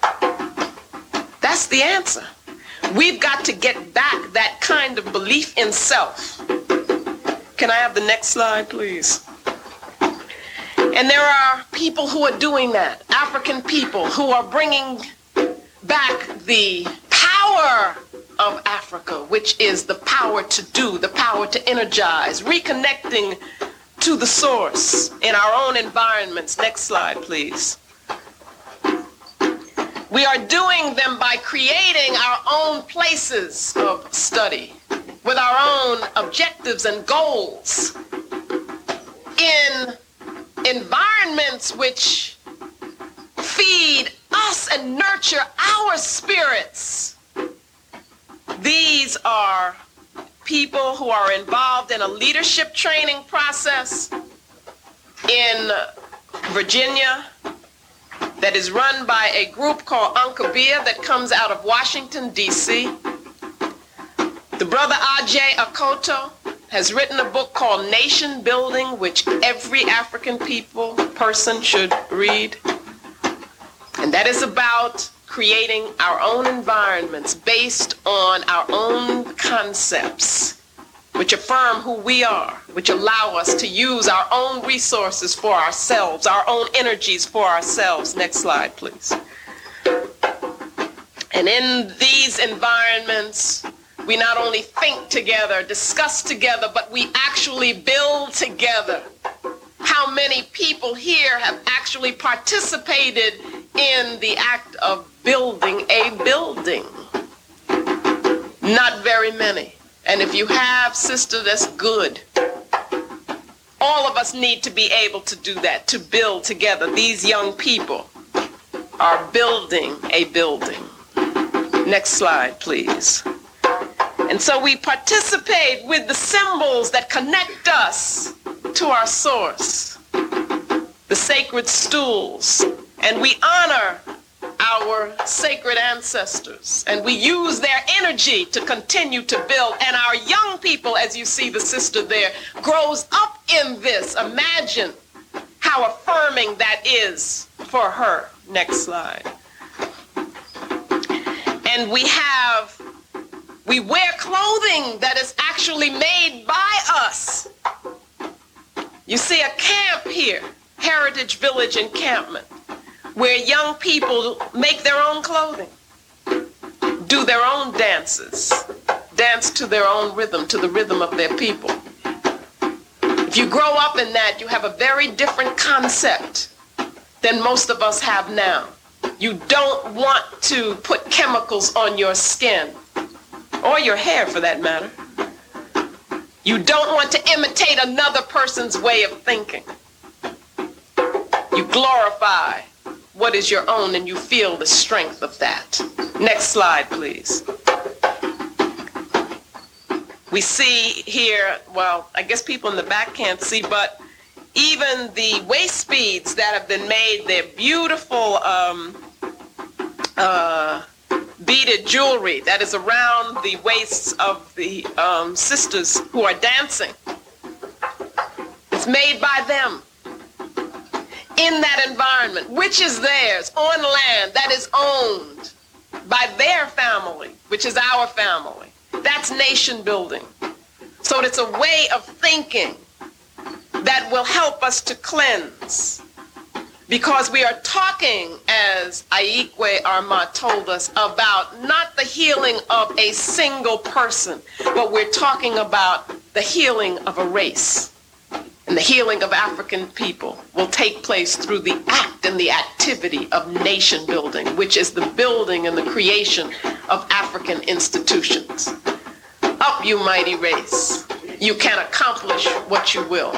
That's the answer. We've got to get back that kind of belief in self. Can I have the next slide, please? And there are people who are doing that, African people who are bringing back the power of Africa, which is the power to do, the power to energize, reconnecting to the source in our own environments. Next slide, please. We are doing them by creating our own places of study with our own objectives and goals in environments which feed us and nurture our spirits. These are people who are involved in a leadership training process in Virginia that is run by a group called Ankabia that comes out of Washington, D.C. The brother Agyei Akoto has written a book called Nation Building, which every African people, person should read. And that is about creating our own environments based on our own concepts, which affirm who we are, which allow us to use our own resources for ourselves, our own energies for ourselves. Next slide, please. And in these environments, we not only think together, discuss together, but we actually build together. How many people here have actually participated in the act of building a building? Not very many. And if you have, sister, that's good. All of us need to be able to do that, to build together. These young people are building a building. Next slide, please. And so we participate with the symbols that connect us to our source, the sacred stools, and we honor our sacred ancestors. And we use their energy to continue to build. And our young people as you see the sister there grows up in this. Imagine how affirming that is for her. Next slide. And we have we wear clothing that is actually made by us. You see a camp here heritage village encampment where young people make their own clothing, do their own dances, dance to their own rhythm, to the rhythm of their people. If you grow up in that, you have a very different concept than most of us have now. You don't want to put chemicals on your skin, or your hair for that matter. You don't want to imitate another person's way of thinking. You glorify what is your own and you feel the strength of that. Next slide, please. We see here, well, I guess people in the back can't see, but even the waist beads that have been made, they're beautiful um, uh, beaded jewelry that is around the waists of the um, sisters who are dancing. It's made by them in that environment, which is theirs, on land that is owned by their family, which is our family. That's nation building. So it's a way of thinking that will help us to cleanse. Because we are talking, as Ayi Kwei Armah told us, about not the healing of a single person, but we're talking about the healing of a race. And the healing of African people will take place through the act and the activity of nation building, which is the building and the creation of African institutions. Up, you mighty race. You can accomplish what you will.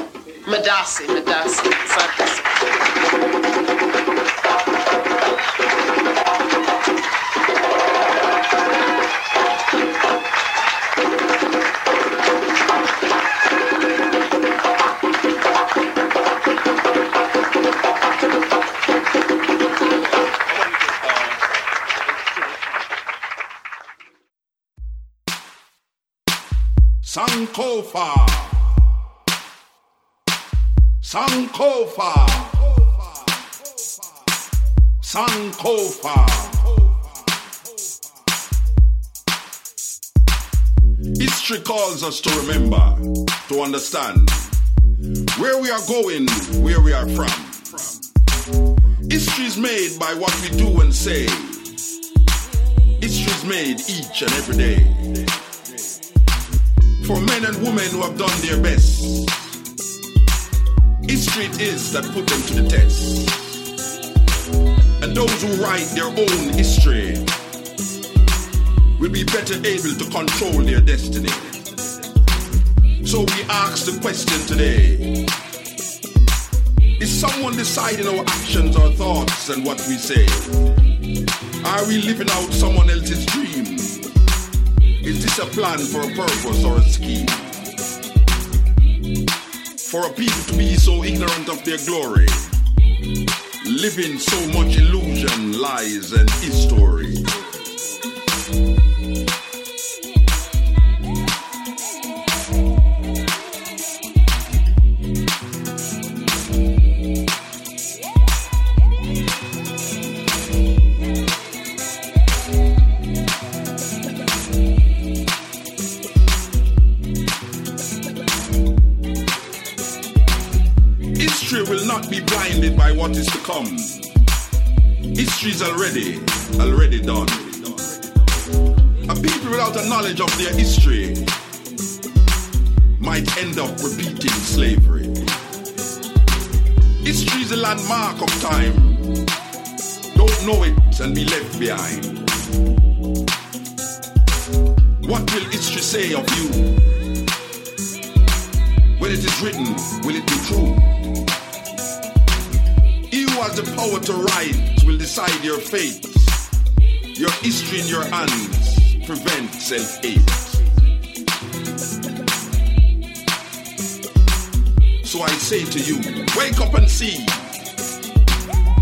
Madasi, Madasi, Sankofa. Sankofa. Sankofa. History calls us to remember, to understand where we are going, where we are from. History is made by what we do and say. History is made each and every day for men and women who have done their best. History it is that put them to the test. And those who write their own history will be better able to control their destiny. So we ask the question today Is someone deciding our actions, our thoughts, and what we say? Are we living out someone else's dream? Is this a plan for a purpose or a scheme? For a people to be so ignorant of their glory, living so much illusion, lies, and history. Knowledge of their history might end up repeating slavery. History is a landmark of time. Don't know it and be left behind. What will history say of you? When it is written, will it be true? He who has the power to write will decide your fate. Your history in your hands prevent self-hate. So I say to you, wake up and see.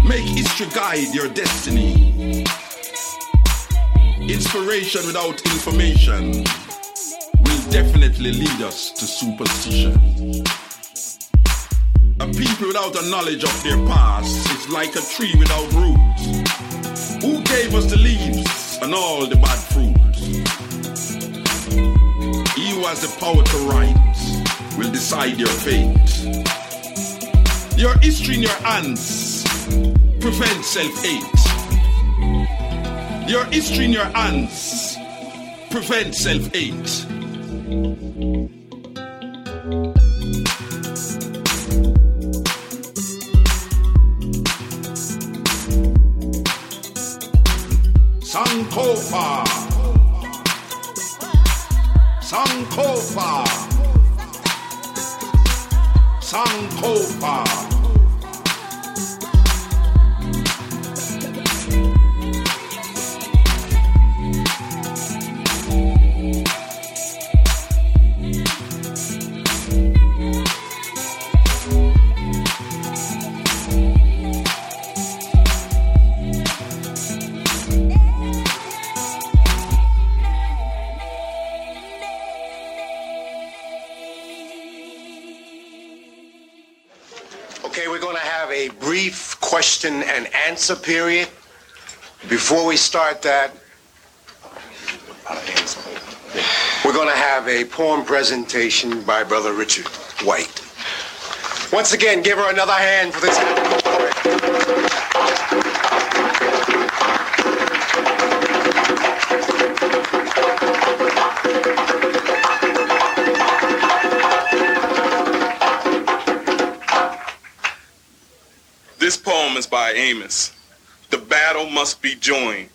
Make history guide your destiny. Inspiration without information will definitely lead us to superstition. A people without a knowledge of their past is like a tree without roots. Who gave us the leaves and all the bad fruits. He who has the power to write will decide your fate. Your history in your hands prevents self-hate. Your history in your hands prevents self-hate. Sankofa. Sankofa. Sankofa. Answer period. Before we start that, we're going to have a poem presentation by Brother Richard White. Once again, give her another hand for. This by Amos. The battle must be joined.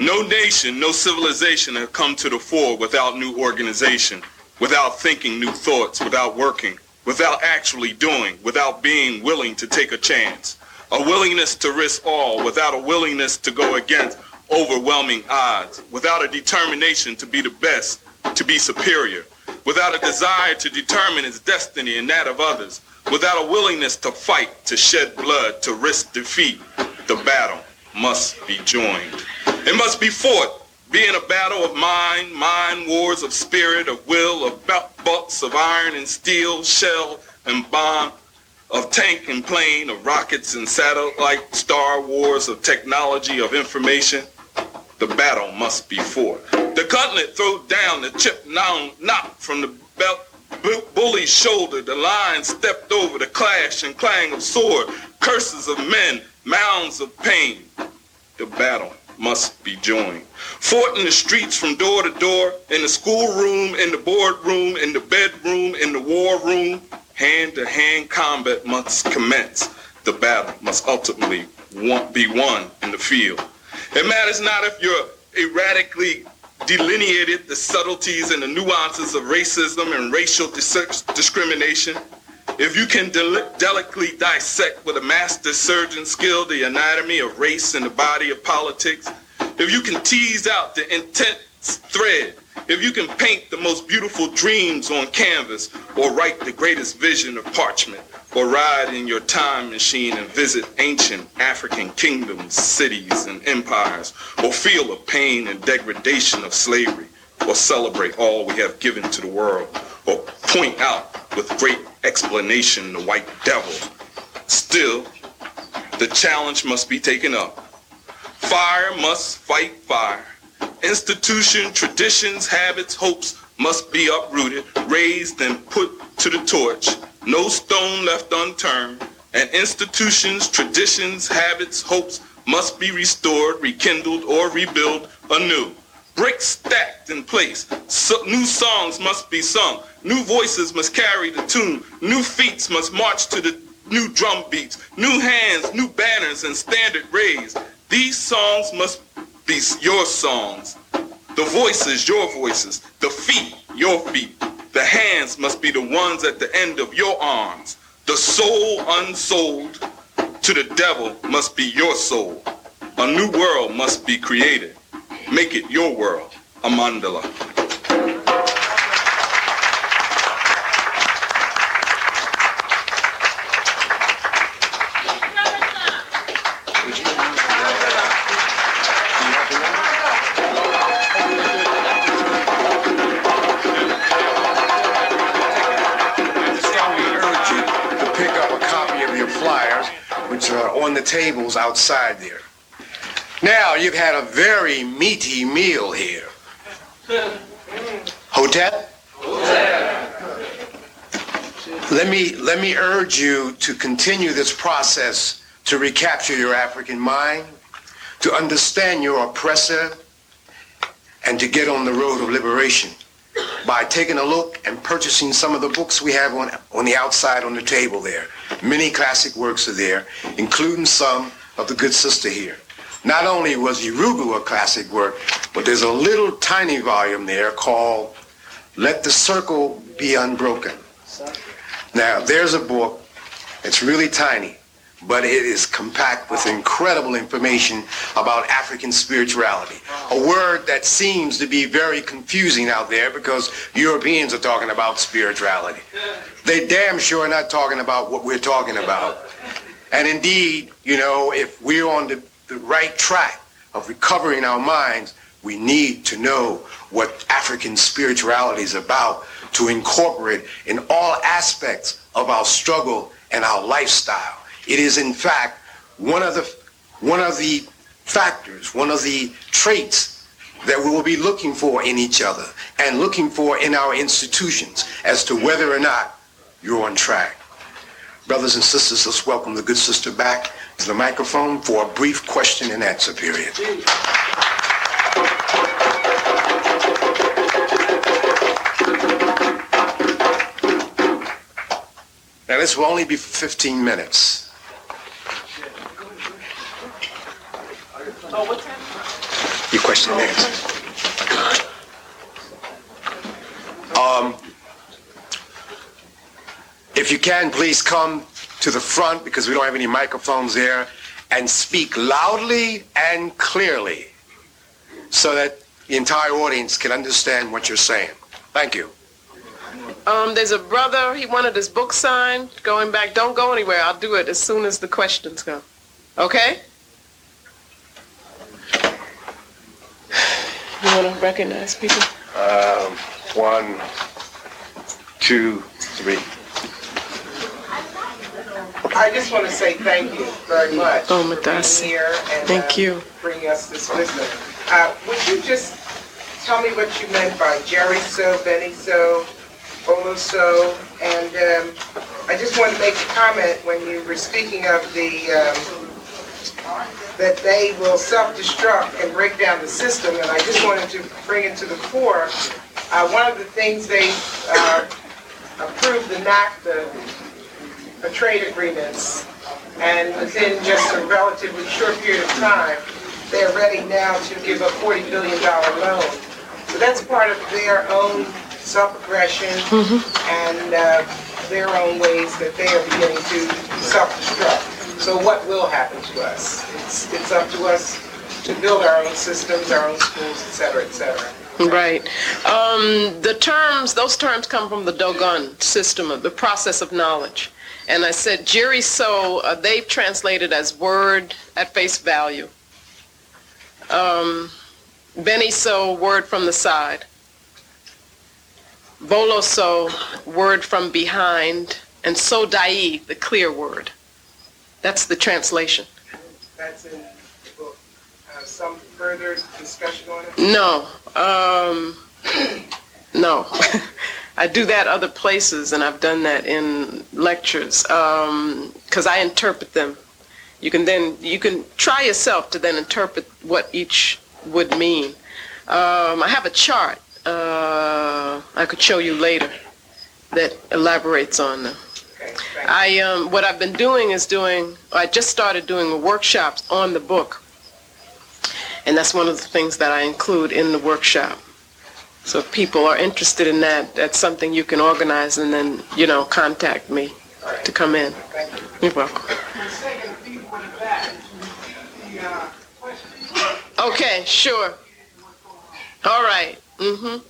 No nation, no civilization have come to the fore without new organization, without thinking new thoughts, without working, without actually doing, without being willing to take a chance. A willingness to risk all without a willingness to go against overwhelming odds, without a determination to be the best, to be superior, without a desire to determine its destiny and that of others, without a willingness to fight, to shed blood, to risk defeat, the battle must be joined. It must be fought, being a battle of mind, mind wars of spirit, of will, of butts of iron and steel, shell and bomb, of tank and plane, of rockets and satellite, star wars, of technology, of information. The battle must be fought. The cutlet throw down the chip now knock from the belt Bu- bully's shoulder, the line stepped over the clash and clang of sword, curses of men, mounds of pain. The battle must be joined. Fought in the streets from door to door, in the schoolroom, in the boardroom, in the bedroom, in the war room, hand to hand combat must commence. The battle must ultimately be won in the field. It matters not if you're erratically delineated the subtleties and the nuances of racism and racial dis- discrimination, if you can del- delicately dissect with a master surgeon skill the anatomy of race and the body of politics, if you can tease out the intense thread, if you can paint the most beautiful dreams on canvas or write the greatest vision of parchment, or ride in your time machine and visit ancient African kingdoms, cities, and empires, or feel the pain and degradation of slavery, or celebrate all we have given to the world, or point out with great explanation the white devil. Still, the challenge must be taken up. Fire must fight fire. Institution, traditions, habits, hopes must be uprooted, raised, and put to the torch. no stone left unturned, and institutions, traditions, habits, hopes must be restored, rekindled, or rebuilt anew. Bricks stacked in place. So, new songs must be sung. New voices must carry the tune. New feats must march to the new drum beats. New hands, new banners, and standard raised. These songs must be your songs. The voices, your voices. The feet, your feet. The hands must be the ones at the end of your arms. The soul unsold to the devil must be your soul. A new world must be created. Make it your world, a mandala. Tables outside there. Now, you've had a very meaty meal here. Hotel? Let me, let me urge you to continue this process to recapture your African mind, to understand your oppressor, and to get on the road of liberation by taking a look and purchasing some of the books we have on, on the outside on the table there. Many classic works are there, including some of the good sister here. Not only was Yurugu a classic work, but there's a little tiny volume there called Let the Circle Be Unbroken. Now, there's a book. It's really tiny, but it is compact with incredible information about African spirituality. A word that seems to be very confusing out there because Europeans are talking about spirituality. They damn sure are not talking about what we're talking about. And indeed, you know, if we're on the, the right track of recovering our minds, we need to know what African spirituality is about to incorporate in all aspects of our struggle and our lifestyle. It is in fact one of the one of the factors, one of the traits that we will be looking for in each other and looking for in our institutions as to whether or not you're on track. Brothers and sisters, let's welcome the good sister back to the microphone for a brief question and answer period. Now this will only be for 15 minutes. Oh, what's that? Your question and answer. Um, if you can, please come to the front because we don't have any microphones there and speak loudly and clearly so that the entire audience can understand what you're saying. Thank you. Um, there's a brother, he wanted his book signed. Going back, don't go anywhere. I'll do it as soon as the questions come. Okay? You want to recognize people? Um, one, two, three. I just want to say thank you very much Oh, for being here and Thank uh, you. bringing us this wisdom. Uh, would you just tell me what you meant by Giri So, Benne So, Bolo So, and um, I just want to make a comment when you were speaking of the um, that they will self-destruct and break down the system, and I just wanted to bring it to the fore. Uh, one of the things they uh, approved the NAFTA uh, trade agreements, and within just a relatively short period of time, they're ready now to give a $40 billion loan. So that's part of their own self-aggression and uh, their own ways that they are beginning to self-destruct. So what will happen to us? It's, it's up to us to build our own systems, our own schools, et cetera, et cetera. Right. Um, the terms, those terms come from the Dogon system of the process of knowledge. And I said, Giri So, uh, they've translated as word at face value. Um, Benne So, word from the side. Bolo So, word from behind. And So Dayi, the clear word. That's the translation. That's in the book. Uh, Some further discussion on it? No. Um, no. (laughs) I do that other places, and I've done that in lectures because I interpret them. You can then you can try yourself to then interpret what each would mean. Um, I have a chart uh, I could show you later that elaborates on them. I um, what I've been doing is doing. I just started doing workshops on the book, and that's one of the things that I include in the workshop. So if people are interested in that, that's something you can organize and then you know contact me to come in. You're welcome. Okay, sure. All right. Mm-hmm.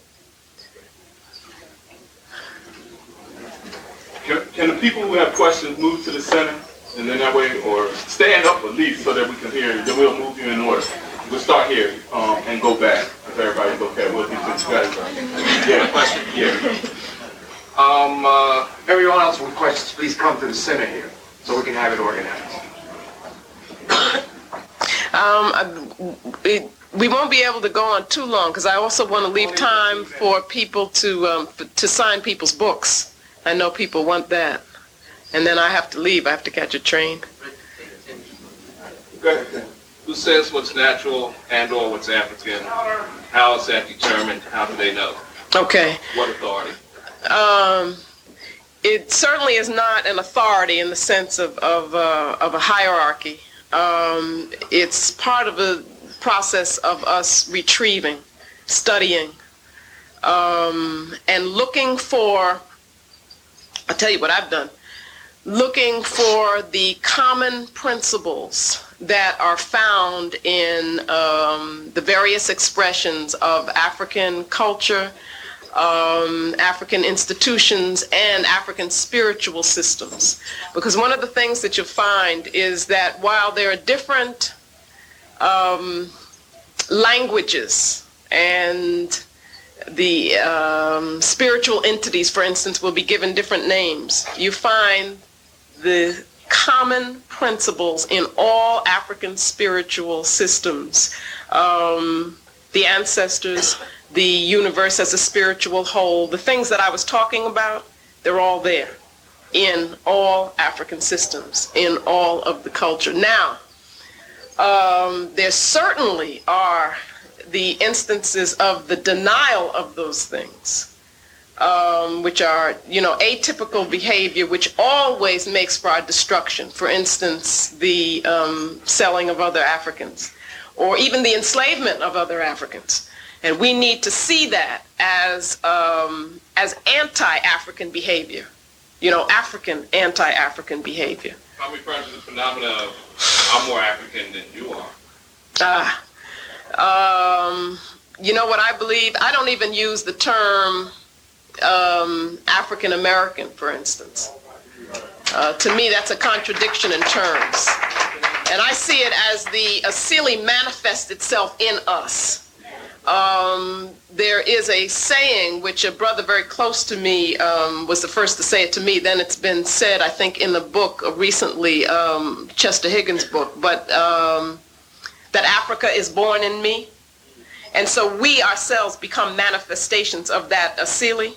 Can, can the people who have questions move to the center, and then that way, or stand up at least so that we can hear you? Then we'll move you in order. We'll start here um, and go back if everybody's okay. We'll do this guys. Yeah, question. Yeah. Um, uh, everyone else with questions, please come to the center here so we can have it organized. (coughs) Um, it, we won't be able to go on too long because I also want to leave time for people to um, to sign people's books. I know people want that, and then I have to leave. I have to catch a train. Who says what's natural and or what's African? How is that determined? How do they know? Okay. What authority? Um, it certainly is not an authority in the sense of of, uh, of a hierarchy. Um, it's part of a process of us retrieving, studying, um, and looking for. I'll tell you what I've done. Looking for the common principles that are found in um, the various expressions of African culture, um, African institutions, and African spiritual systems. Because one of the things that you'll find is that while there are different um, languages and the um, spiritual entities, for instance, will be given different names, you find the common principles in all African spiritual systems. Um, the ancestors, the universe as a spiritual whole, the things that I was talking about, they're all there in all African systems, in all of the culture. Now, um, there certainly are the instances of the denial of those things, um, which are, you know, atypical behavior, which always makes for our destruction. For instance, the um, selling of other Africans, or even the enslavement of other Africans. And we need to see that as, um, as anti-African behavior, you know, African anti-African behavior. I'm referring to the phenomena of I'm more African than you are. Ah, um, you know what I believe? I don't even use the term um, African American, for instance. Uh, to me, that's a contradiction in terms. And I see it as the Asili manifests itself in us. Um, there is a saying which a brother very close to me um, was the first to say it to me. Then it's been said, I think, in the book recently, um, Chester Higgins' book, but um, that Africa is born in me. And so we ourselves become manifestations of that Asili.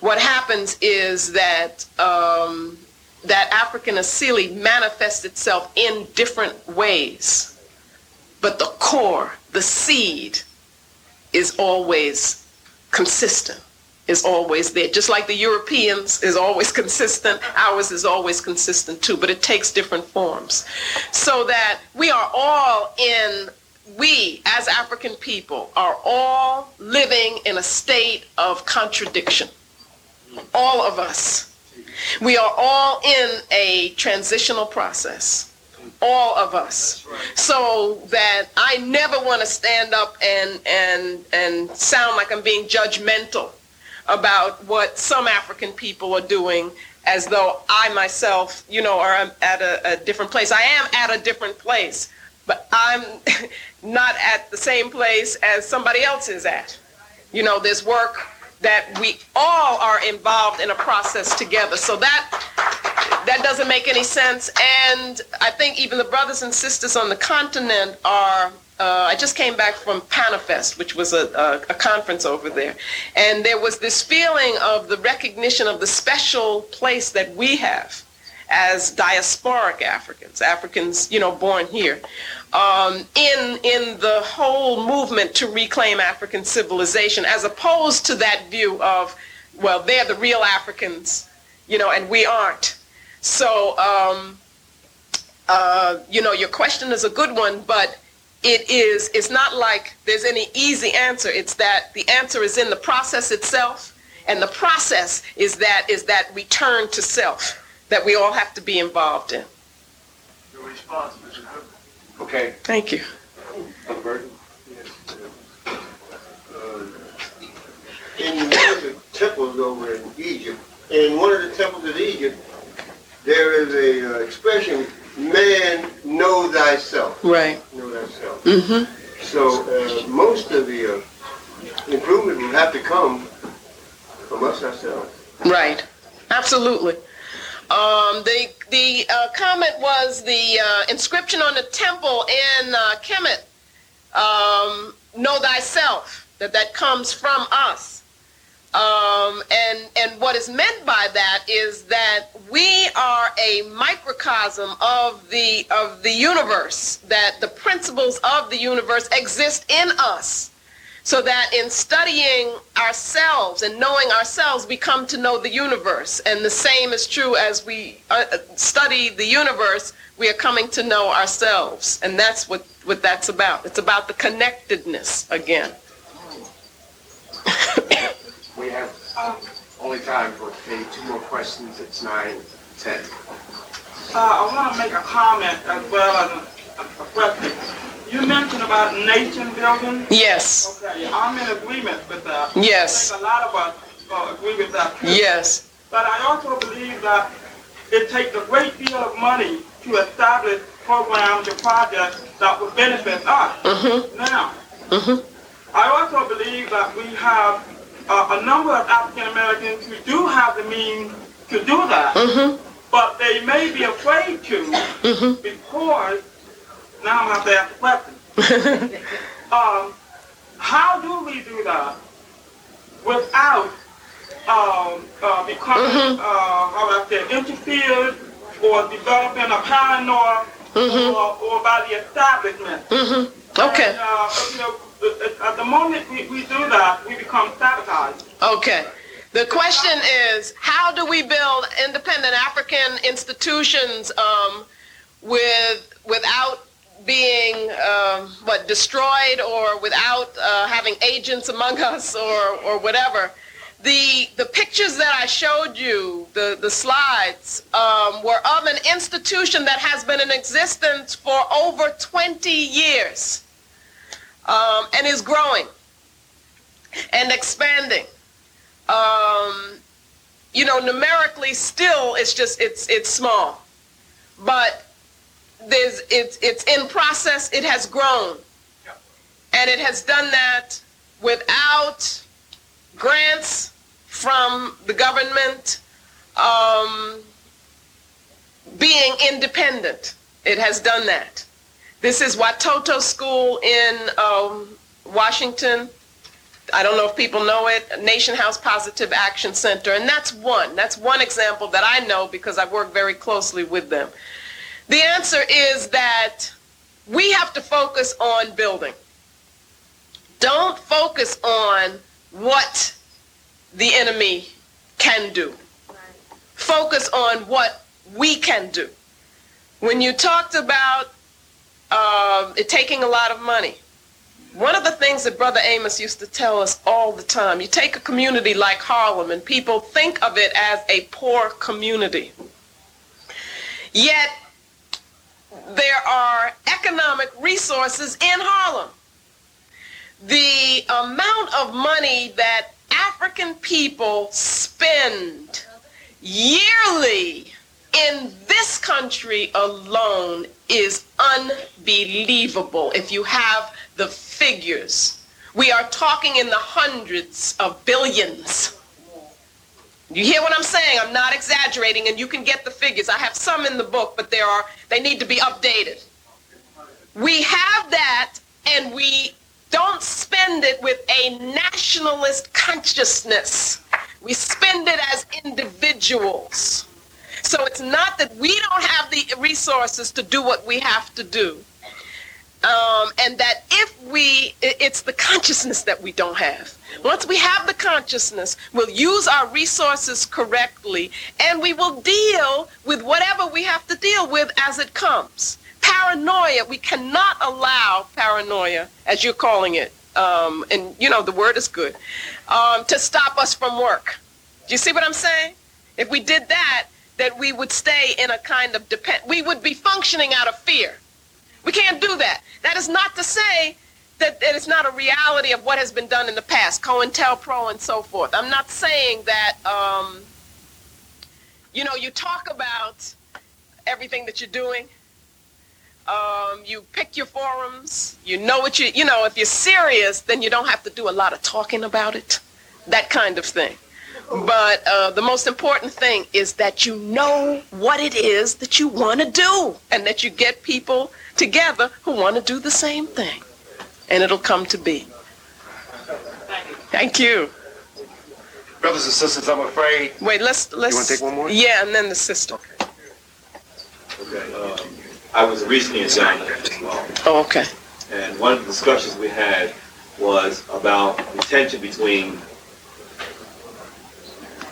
What happens is that um, that African Asili manifests itself in different ways, but the core, the seed, is always consistent, is always there. Just like the Europeans is always consistent, ours is always consistent too, but it takes different forms. So that we are all in, we as African people are all living in a state of contradiction. All of us. We are all in a transitional process all of us so that i never want to stand up and and and sound like i'm being judgmental about what some african people are doing as though i myself you know are at a, a different place. I am at a different place but i'm (laughs) not at the same place as somebody else is at. You know there's work that we all are involved in a process together. So that that doesn't make any sense. And I think even the brothers and sisters on the continent are uh, I just came back from Panafest, which was a, a, a conference over there, and there was this feeling of the recognition of the special place that we have as diasporic Africans, Africans, you know, born here, um, in in the whole movement to reclaim African civilization, as opposed to that view of, well, they're the real Africans, you know, and we aren't. So, um, uh, you know, your question is a good one, but it is it's not like there's any easy answer. It's that the answer is in the process itself, and the process is that is that return to self that we all have to be involved in. Your response, Mr. Cook. Okay. Thank you. Brother Burton? in one of the temples over in Egypt, in one of the temples in Egypt, there is a uh, expression, man, know thyself. Right. Know thyself. Mm-hmm. So uh, most of the uh, improvement will have to come from us ourselves. Right. Absolutely. Um, the the uh, comment was the uh, inscription on the temple in uh, Kemet, um, "Know thyself." That that comes from us. Um, and and what is meant by that is that we are a microcosm of the of the universe. That the principles of the universe exist in us. So that in studying ourselves and knowing ourselves, we come to know the universe. And the same is true as we uh, study the universe, we are coming to know ourselves. And that's what, what that's about. It's about the connectedness again. (coughs) We have only time for maybe two more questions. It's nine, ten. Uh, I want to make a comment as well as a, a question. You mentioned about nation building. Yes. Okay, I'm in agreement with that. Yes. I think a lot of us uh, agree with that. Too. Yes. But I also believe that it takes a great deal of money to establish programs and projects that would benefit us. Mm-hmm. Now, Mm-hmm. I also believe that we have uh, a number of African Americans who do have the means to do that, Mm-hmm. but they may be afraid to because now I'm going to ask a question. (laughs) um, how do we do that without um, uh, becoming, uh, how would I say, interfered or developing a paranoia or, or by the establishment? Mm-hmm. Okay. And, uh, you know, at the moment we, we do that, we become sabotaged. Okay. The question is, how do we build independent African institutions um, with without being um, what destroyed or without uh, having agents among (laughs) us or or whatever? The the pictures that I showed you, the the slides, um, were of an institution that has been in existence for over 20 years um, and is growing and expanding um, you know, numerically still it's just it's it's small, but there's it's it's in process. It has grown, and it has done that without grants from the government, um, being independent. It has done that. This is Watoto School in um, Washington. I don't know if people know it, Nation House Positive Action Center, and that's one. That's one example that I know because I work very closely with them. The answer is that we have to focus on building. Don't focus on what the enemy can do. Focus on what we can do. When you talked about um, it taking a lot of money, one of the things that Brother Amos used to tell us all the time, you take a community like Harlem and people think of it as a poor community. Yet there are economic resources in Harlem. The amount of money that African people spend yearly in this country alone is unbelievable if you have the figures. We are talking in the hundreds of billions. You hear what I'm saying? I'm not exaggerating and you can get the figures. I have some in the book, but there are they need to be updated. We have that and we don't spend it with a nationalist consciousness. We spend it as individuals. So it's not that we don't have the resources to do what we have to do. Um, and that if we, it's the consciousness that we don't have. Once we have the consciousness, we'll use our resources correctly and we will deal with whatever we have to deal with as it comes. Paranoia, we cannot allow paranoia, as you're calling it, um, and you know, the word is good, um, to stop us from work. Do you see what I'm saying? If we did that, that we would stay in a kind of depend, we would be functioning out of fear. We can't do that. That is not to say that, it's not a reality of what has been done in the past, COINTELPRO and so forth. I'm not saying that, um, you know, you talk about everything that you're doing. Um, you pick your forums. You know what you, you know, if you're serious, then you don't have to do a lot of talking about it. That kind of thing. But uh, the most important thing is that you know what it is that you want to do and that you get people together who want to do the same thing. And it'll come to be. Thank you. Brothers and sisters, I'm afraid. Wait, let's let's. You want to take one more? Yeah, and then the sister. Okay. Um, I was recently in Ghana as well. Oh, okay. And one of the discussions we had was about the tension between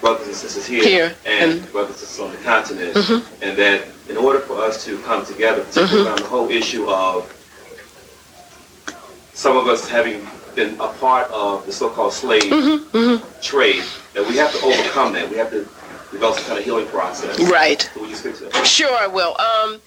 brothers and sisters here, Here, and, and- brothers and sisters on the continent, Mhm. and that in order for us to come together, particularly around the whole issue of some of us having been a part of the so-called slave trade, that we have to overcome that. We have to develop some kind of healing process. Right. So would you speak to that? Sure, I will. Um,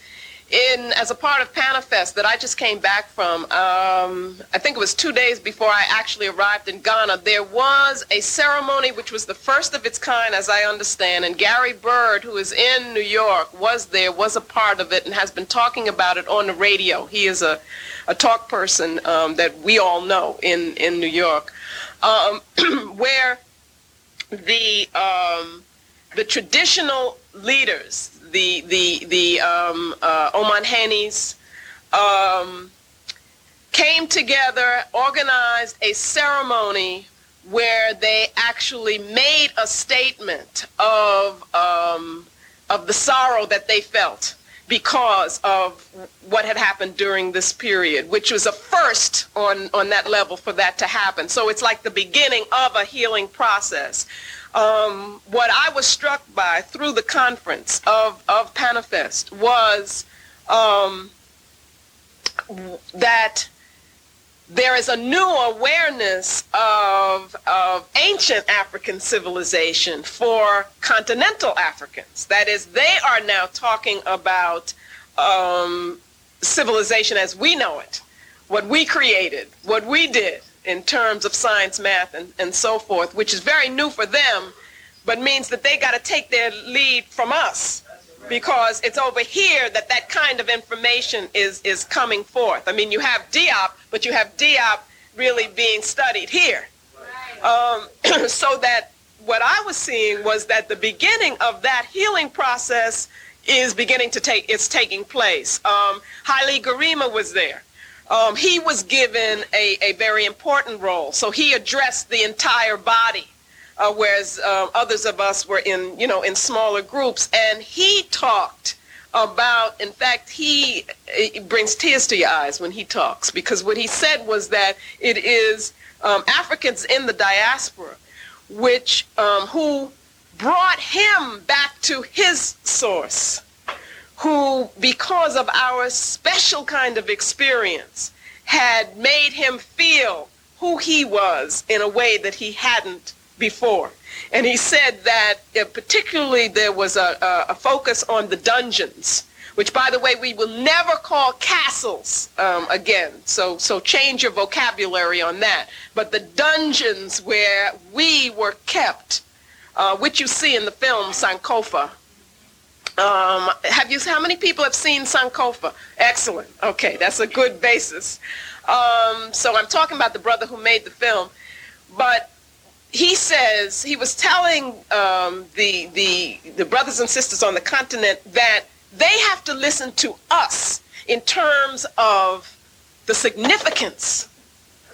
in as a part of PanaFest that I just came back from, um, I think it was two days before I actually arrived in Ghana. There was a ceremony which was the first of its kind, as I understand, and Gary Byrd, who is in New York, was there, was a part of it, and has been talking about it on the radio. He is a, a talk person um, that we all know in in New York, um, (clears throat) where the um, the traditional leaders, the the the um, uh, Omanhenes, um, came together, organized a ceremony where they actually made a statement of um, of the sorrow that they felt because of what had happened during this period, which was a first on, on that level for that to happen. So it's like the beginning of a healing process. Um, what I was struck by through the conference of, of PanaFest was um, that there is a new awareness of, of ancient African civilization for continental Africans. That is, they are now talking about um, civilization as we know it, what we created, what we did in terms of science, math, and, and so forth, which is very new for them, but means that they got to take their lead from us because it's over here that that kind of information is is coming forth. I mean, you have Diop, but you have Diop really being studied here. Um, (clears throat) so that what I was seeing was that the beginning of that healing process is beginning to take it's taking place. Um, Haile Gerima was there. Um, he was given a, a very important role. So he addressed the entire body uh, whereas uh, others of us were in, you know, in smaller groups. And he talked about, in fact, he brings tears to your eyes when he talks because what he said was that it is um, Africans in the diaspora which um, who brought him back to his source, who, because of our special kind of experience, had made him feel who he was in a way that he hadn't before. And he said that uh, particularly there was a, a, a, focus on the dungeons, which, by the way, we will never call castles um, again. So, so change your vocabulary on that. But the dungeons where we were kept, uh, which you see in the film Sankofa. Um, have you? How many people have seen Sankofa? Excellent. Okay, that's a good basis. Um, so I'm talking about the brother who made the film, but he says he was telling um, the the the brothers and sisters on the continent that they have to listen to us in terms of the significance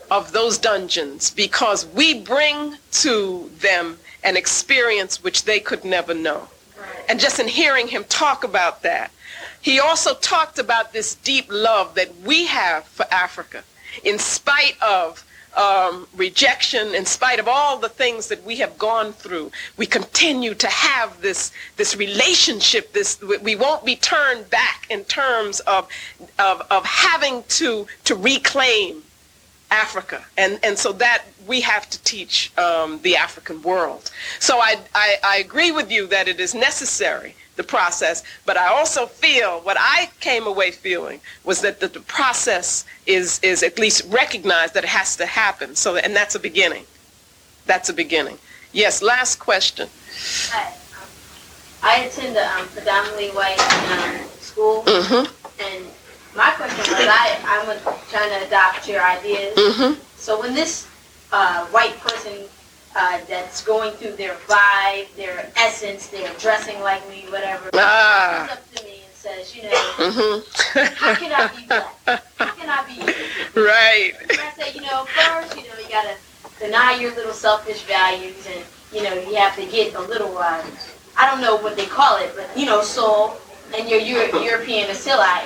of those dungeons because we bring to them an experience which they could never know. And just in hearing him talk about that, he also talked about this deep love that we have for Africa in spite of um, rejection, in spite of all the things that we have gone through, we continue to have this this relationship. This we won't be turned back in terms of of, of having to to reclaim Africa, and and so that we have to teach um, the African world. So I, I I agree with you that it is necessary the process. But I also feel what I came away feeling was that the, the process is is at least recognized that it has to happen. So and that's a beginning. That's a beginning. Yes. Last question. Hi. Um, I attend a um, predominantly white um, school, Mm-hmm. and my question was, I I'm trying to adopt your ideas. Mhm. So when this uh, white person uh, that's going through their vibe, their essence, they're dressing like me, whatever, Ah. comes up to me and says, you know, Mm-hmm. how can I be black? How can I be you? Right. And I say, you know, first, you know, you gotta deny your little selfish values, and you know, you have to get a little, uh, I don't know what they call it, but you know, soul, and your Euro- European asili.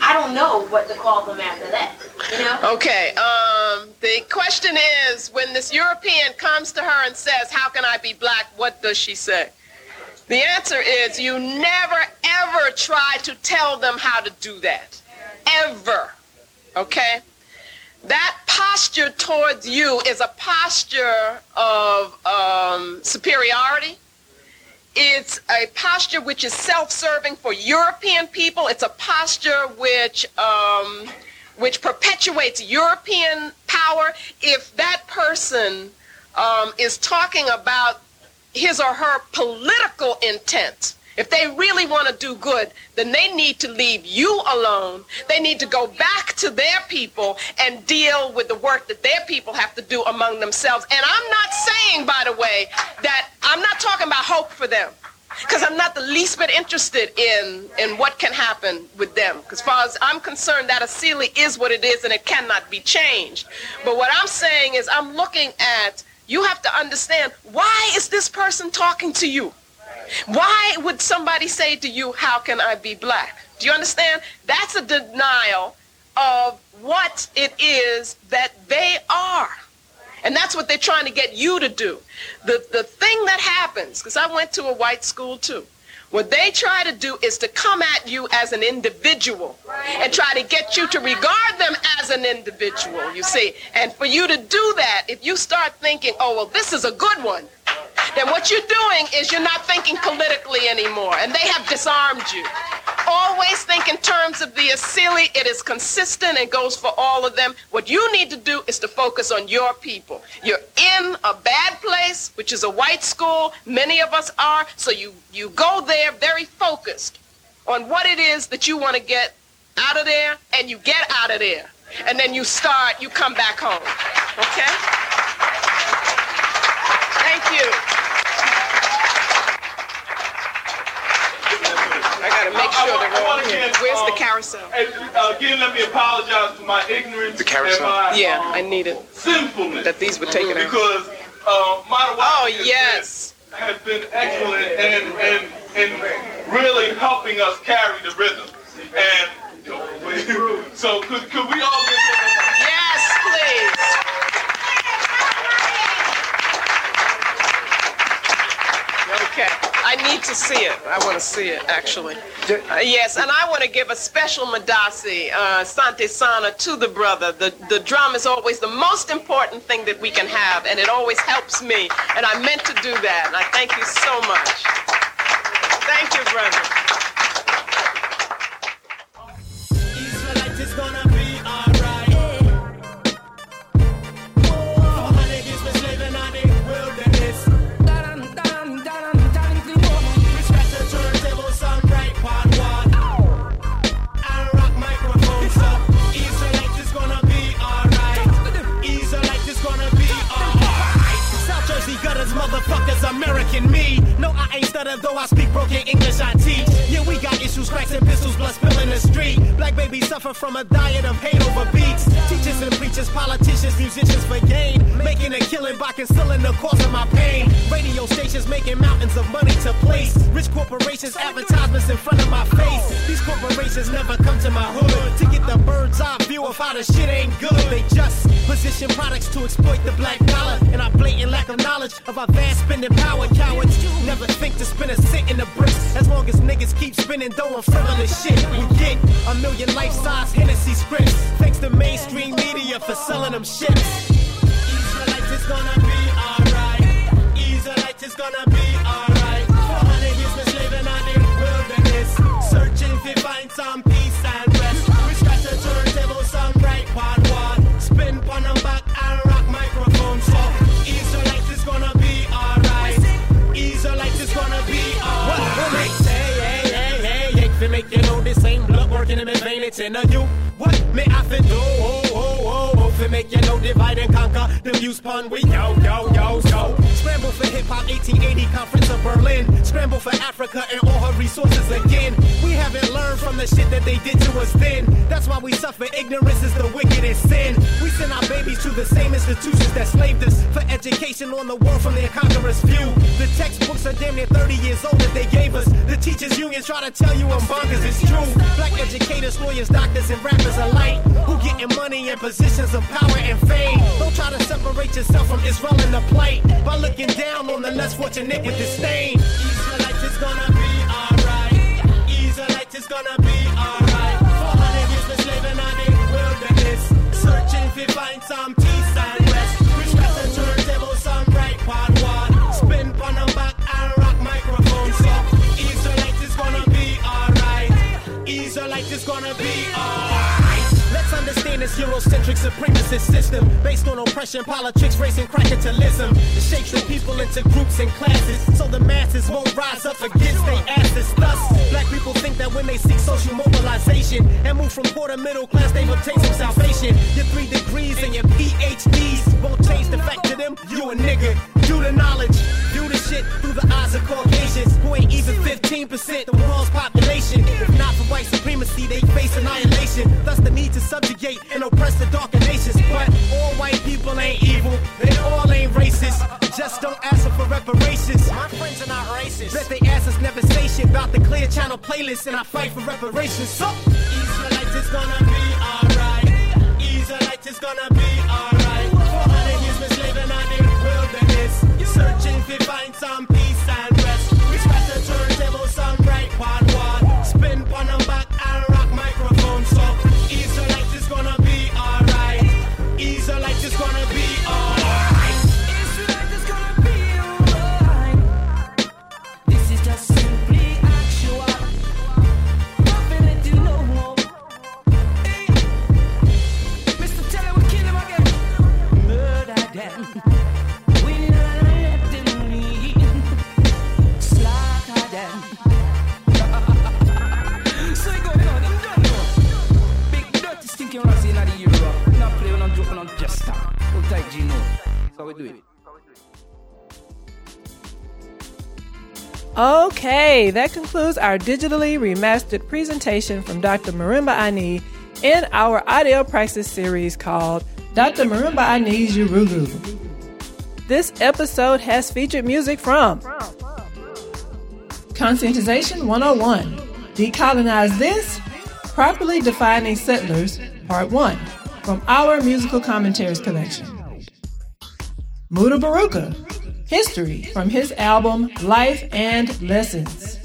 I don't know what to call them after that. You know? Okay. Um, the question is, when this European comes to her and says, "How can I be black?" What does she say? The answer is, you never ever try to tell them how to do that, ever. Okay. That posture towards you is a posture of um, superiority. It's a posture which is self-serving for European people. It's a posture which um, which perpetuates European power. If that person um, is talking about his or her political intent, if they really want to do good, then they need to leave you alone. They need to go back to their people and deal with the work that their people have to do among themselves. And I'm not saying, by the way, that I'm not talking about hope for them. Because I'm not the least bit interested in, in what can happen with them. As far as I'm concerned, that Asili is what it is and it cannot be changed. But what I'm saying is I'm looking at, you have to understand, why is this person talking to you? Why would somebody say to you, how can I be black? Do you understand? That's a denial of what it is that they are. And that's what they're trying to get you to do. The, the thing that happens, because I went to a white school too, what they try to do is to come at you as an individual and try to get you to regard them as an individual, you see. And for you to do that, if you start thinking, oh, well, this is a good one, then what you're doing is you're not thinking politically anymore, and they have disarmed you. Always think in terms of the Asili. It is consistent and goes for all of them. What you need to do is to focus on your people. You're in a bad place, which is a white school. Many of us are. So you, you go there very focused on what it is that you want to get out of there, and you get out of there. And then you start, you come back home. Okay? Thank you. I gotta make I- I sure want- they're I all wanna here. get, Where's the um, carousel? And, uh, again, let me apologize for my ignorance The carousel? and my Yeah, um, I need it. sinfulness. That these were taken out. Because uh, my Oh, yes. has been excellent and and and really helping us carry the rhythm. And (laughs) so could could we all get Yes, please. Okay, I need to see it. I want to see it, actually. Uh, yes, and I want to give a special Madasi, uh, Sante Sana, to the brother. The, the drum is always the most important thing that we can have, and it always helps me. And I meant to do that, and I thank you so much. Thank you, brother. American me. No, I ain't stutter, though I speak broken English I teach. Yeah, we got issues, cracks and pistols, blood spilling the street. Black babies suffer from a diet of hate over beats. Teachers and preachers, politicians, musicians for gain. Making a killing by concealing the cause of my pain. Radio stations making mountains of money to place. Rich corporations, advertisements in front of my face. These corporations never come to my hood to get the bird's eye view of how the shit ain't good. They just position products to exploit the black dollar. And our blatant lack of knowledge of our vast spending power. Cowards never think to spend a cent in the bricks. As long as niggas keep spending dough on frivolous shit, we get a million life size Hennessy scripts. Thanks to mainstream media for selling them shit. Israelites is gonna be alright. Israelites is gonna be alright. 400 years been slaving on the wilderness. Searching to find some peace and rest. We scratch the turntable, some bright part one. Spin pon them back and rock microphone. So Israelites is gonna be alright. Israelites is gonna be alright. Hey, hey, hey, hey, hey. Fi make you know this ain't blood working in my vein. It's in a you. What me divide and conquer. Them use pun we yo, yo, yo, yo. Scramble for hip hop 1880 conference of Berlin. Scramble for Africa and all her resources again. From the shit that they did to us then. That's why we suffer. Ignorance is the wickedest sin. We send our babies to the same institutions that slaved us for education on the world from their conqueror's view. The textbooks are damn near 30 years old that they gave us. The teachers unions try to tell you I'm bonkers. It's true. Black educators, lawyers, doctors, and rappers alike who getting money and positions of power and fame. Don't try to separate yourself from Israel in the plight by looking down on the less fortunate with disdain. Israelites is gonna. Is gonna be alright. 400 years been slaving on the wilderness, searching to find some peace and rest. Scratch the turntable, some bright part one. Spin pon them back and rock microphone. So Israelites is gonna be alright. Israelites is gonna be alright. This Eurocentric supremacist system based on oppression, politics, race, and crackertalism. It shapes the people into groups and classes so the masses won't rise up against their asses. Thus, black people think that when they seek social mobilization and move from poor to middle class, they've obtained some salvation. Your three degrees and your PhDs won't change the fact to them you a nigga. Do the knowledge, shit through the eyes of Caucasians who ain't even 15% the world's population. If not for white supremacy, they face annihilation. Thus, the need to subjugate and oppress the darker nations. But all white people ain't evil, they all ain't racist. Just don't ask them for reparations. My friends are not racist. Bet they ass us never say shit about the clear channel playlist, and I fight for reparations. So, Israelites is gonna be alright. Israelites is gonna be alright. Okay, that concludes our digitally remastered presentation from Dr. Marimba Ani in our audio praxis series called Dr. Marimba Ani's Yurugu. This episode has featured music from Conscientization 101, Decolonize This, Properly Defining Settlers, Part 1, from our musical commentaries collection. Mutabaruka, History from his album Life and Lessons.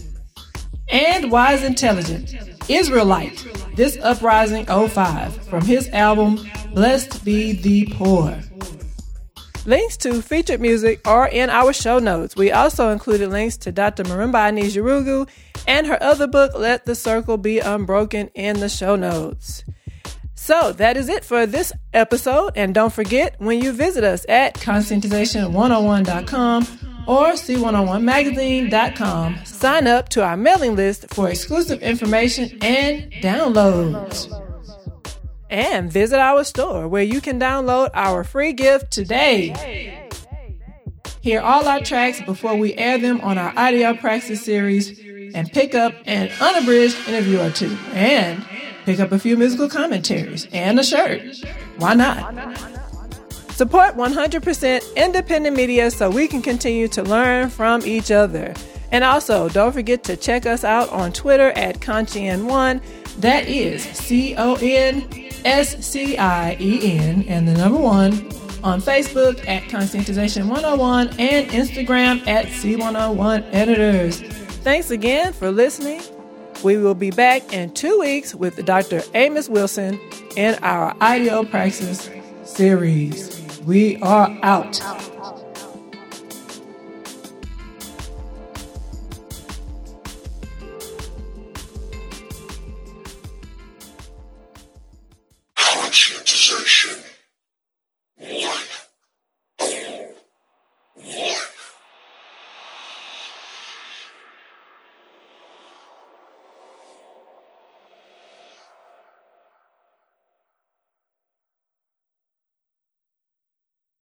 And Wise Intelligent, Israelite, This Uprising 05 from his album Blessed Be the Poor. Links to featured music are in our show notes. We also included links to Dr. Marimba Ani Yurugu and her other book, Let the Circle Be Unbroken, in the show notes. So that is it for this episode. And don't forget when you visit us at conscientization101.com or c101magazine.com, sign up to our mailing list for exclusive information and downloads. And visit our store where you can download our free gift today. Hear all our tracks before we air them on our audio praxis series and pick up an unabridged interview or two, and pick up a few musical commentaries and a shirt. Why not? Support 100% independent media so we can continue to learn from each other. And also, don't forget to check us out on Twitter at Conscien1. That is C O N S C I E N and the number one. On Facebook at Conscientization 101 and Instagram at C101 Editors. Thanks again for listening. We will be back in two weeks with Dr. Amos Wilson in our Ideal Praxis series. We are out. Conscientization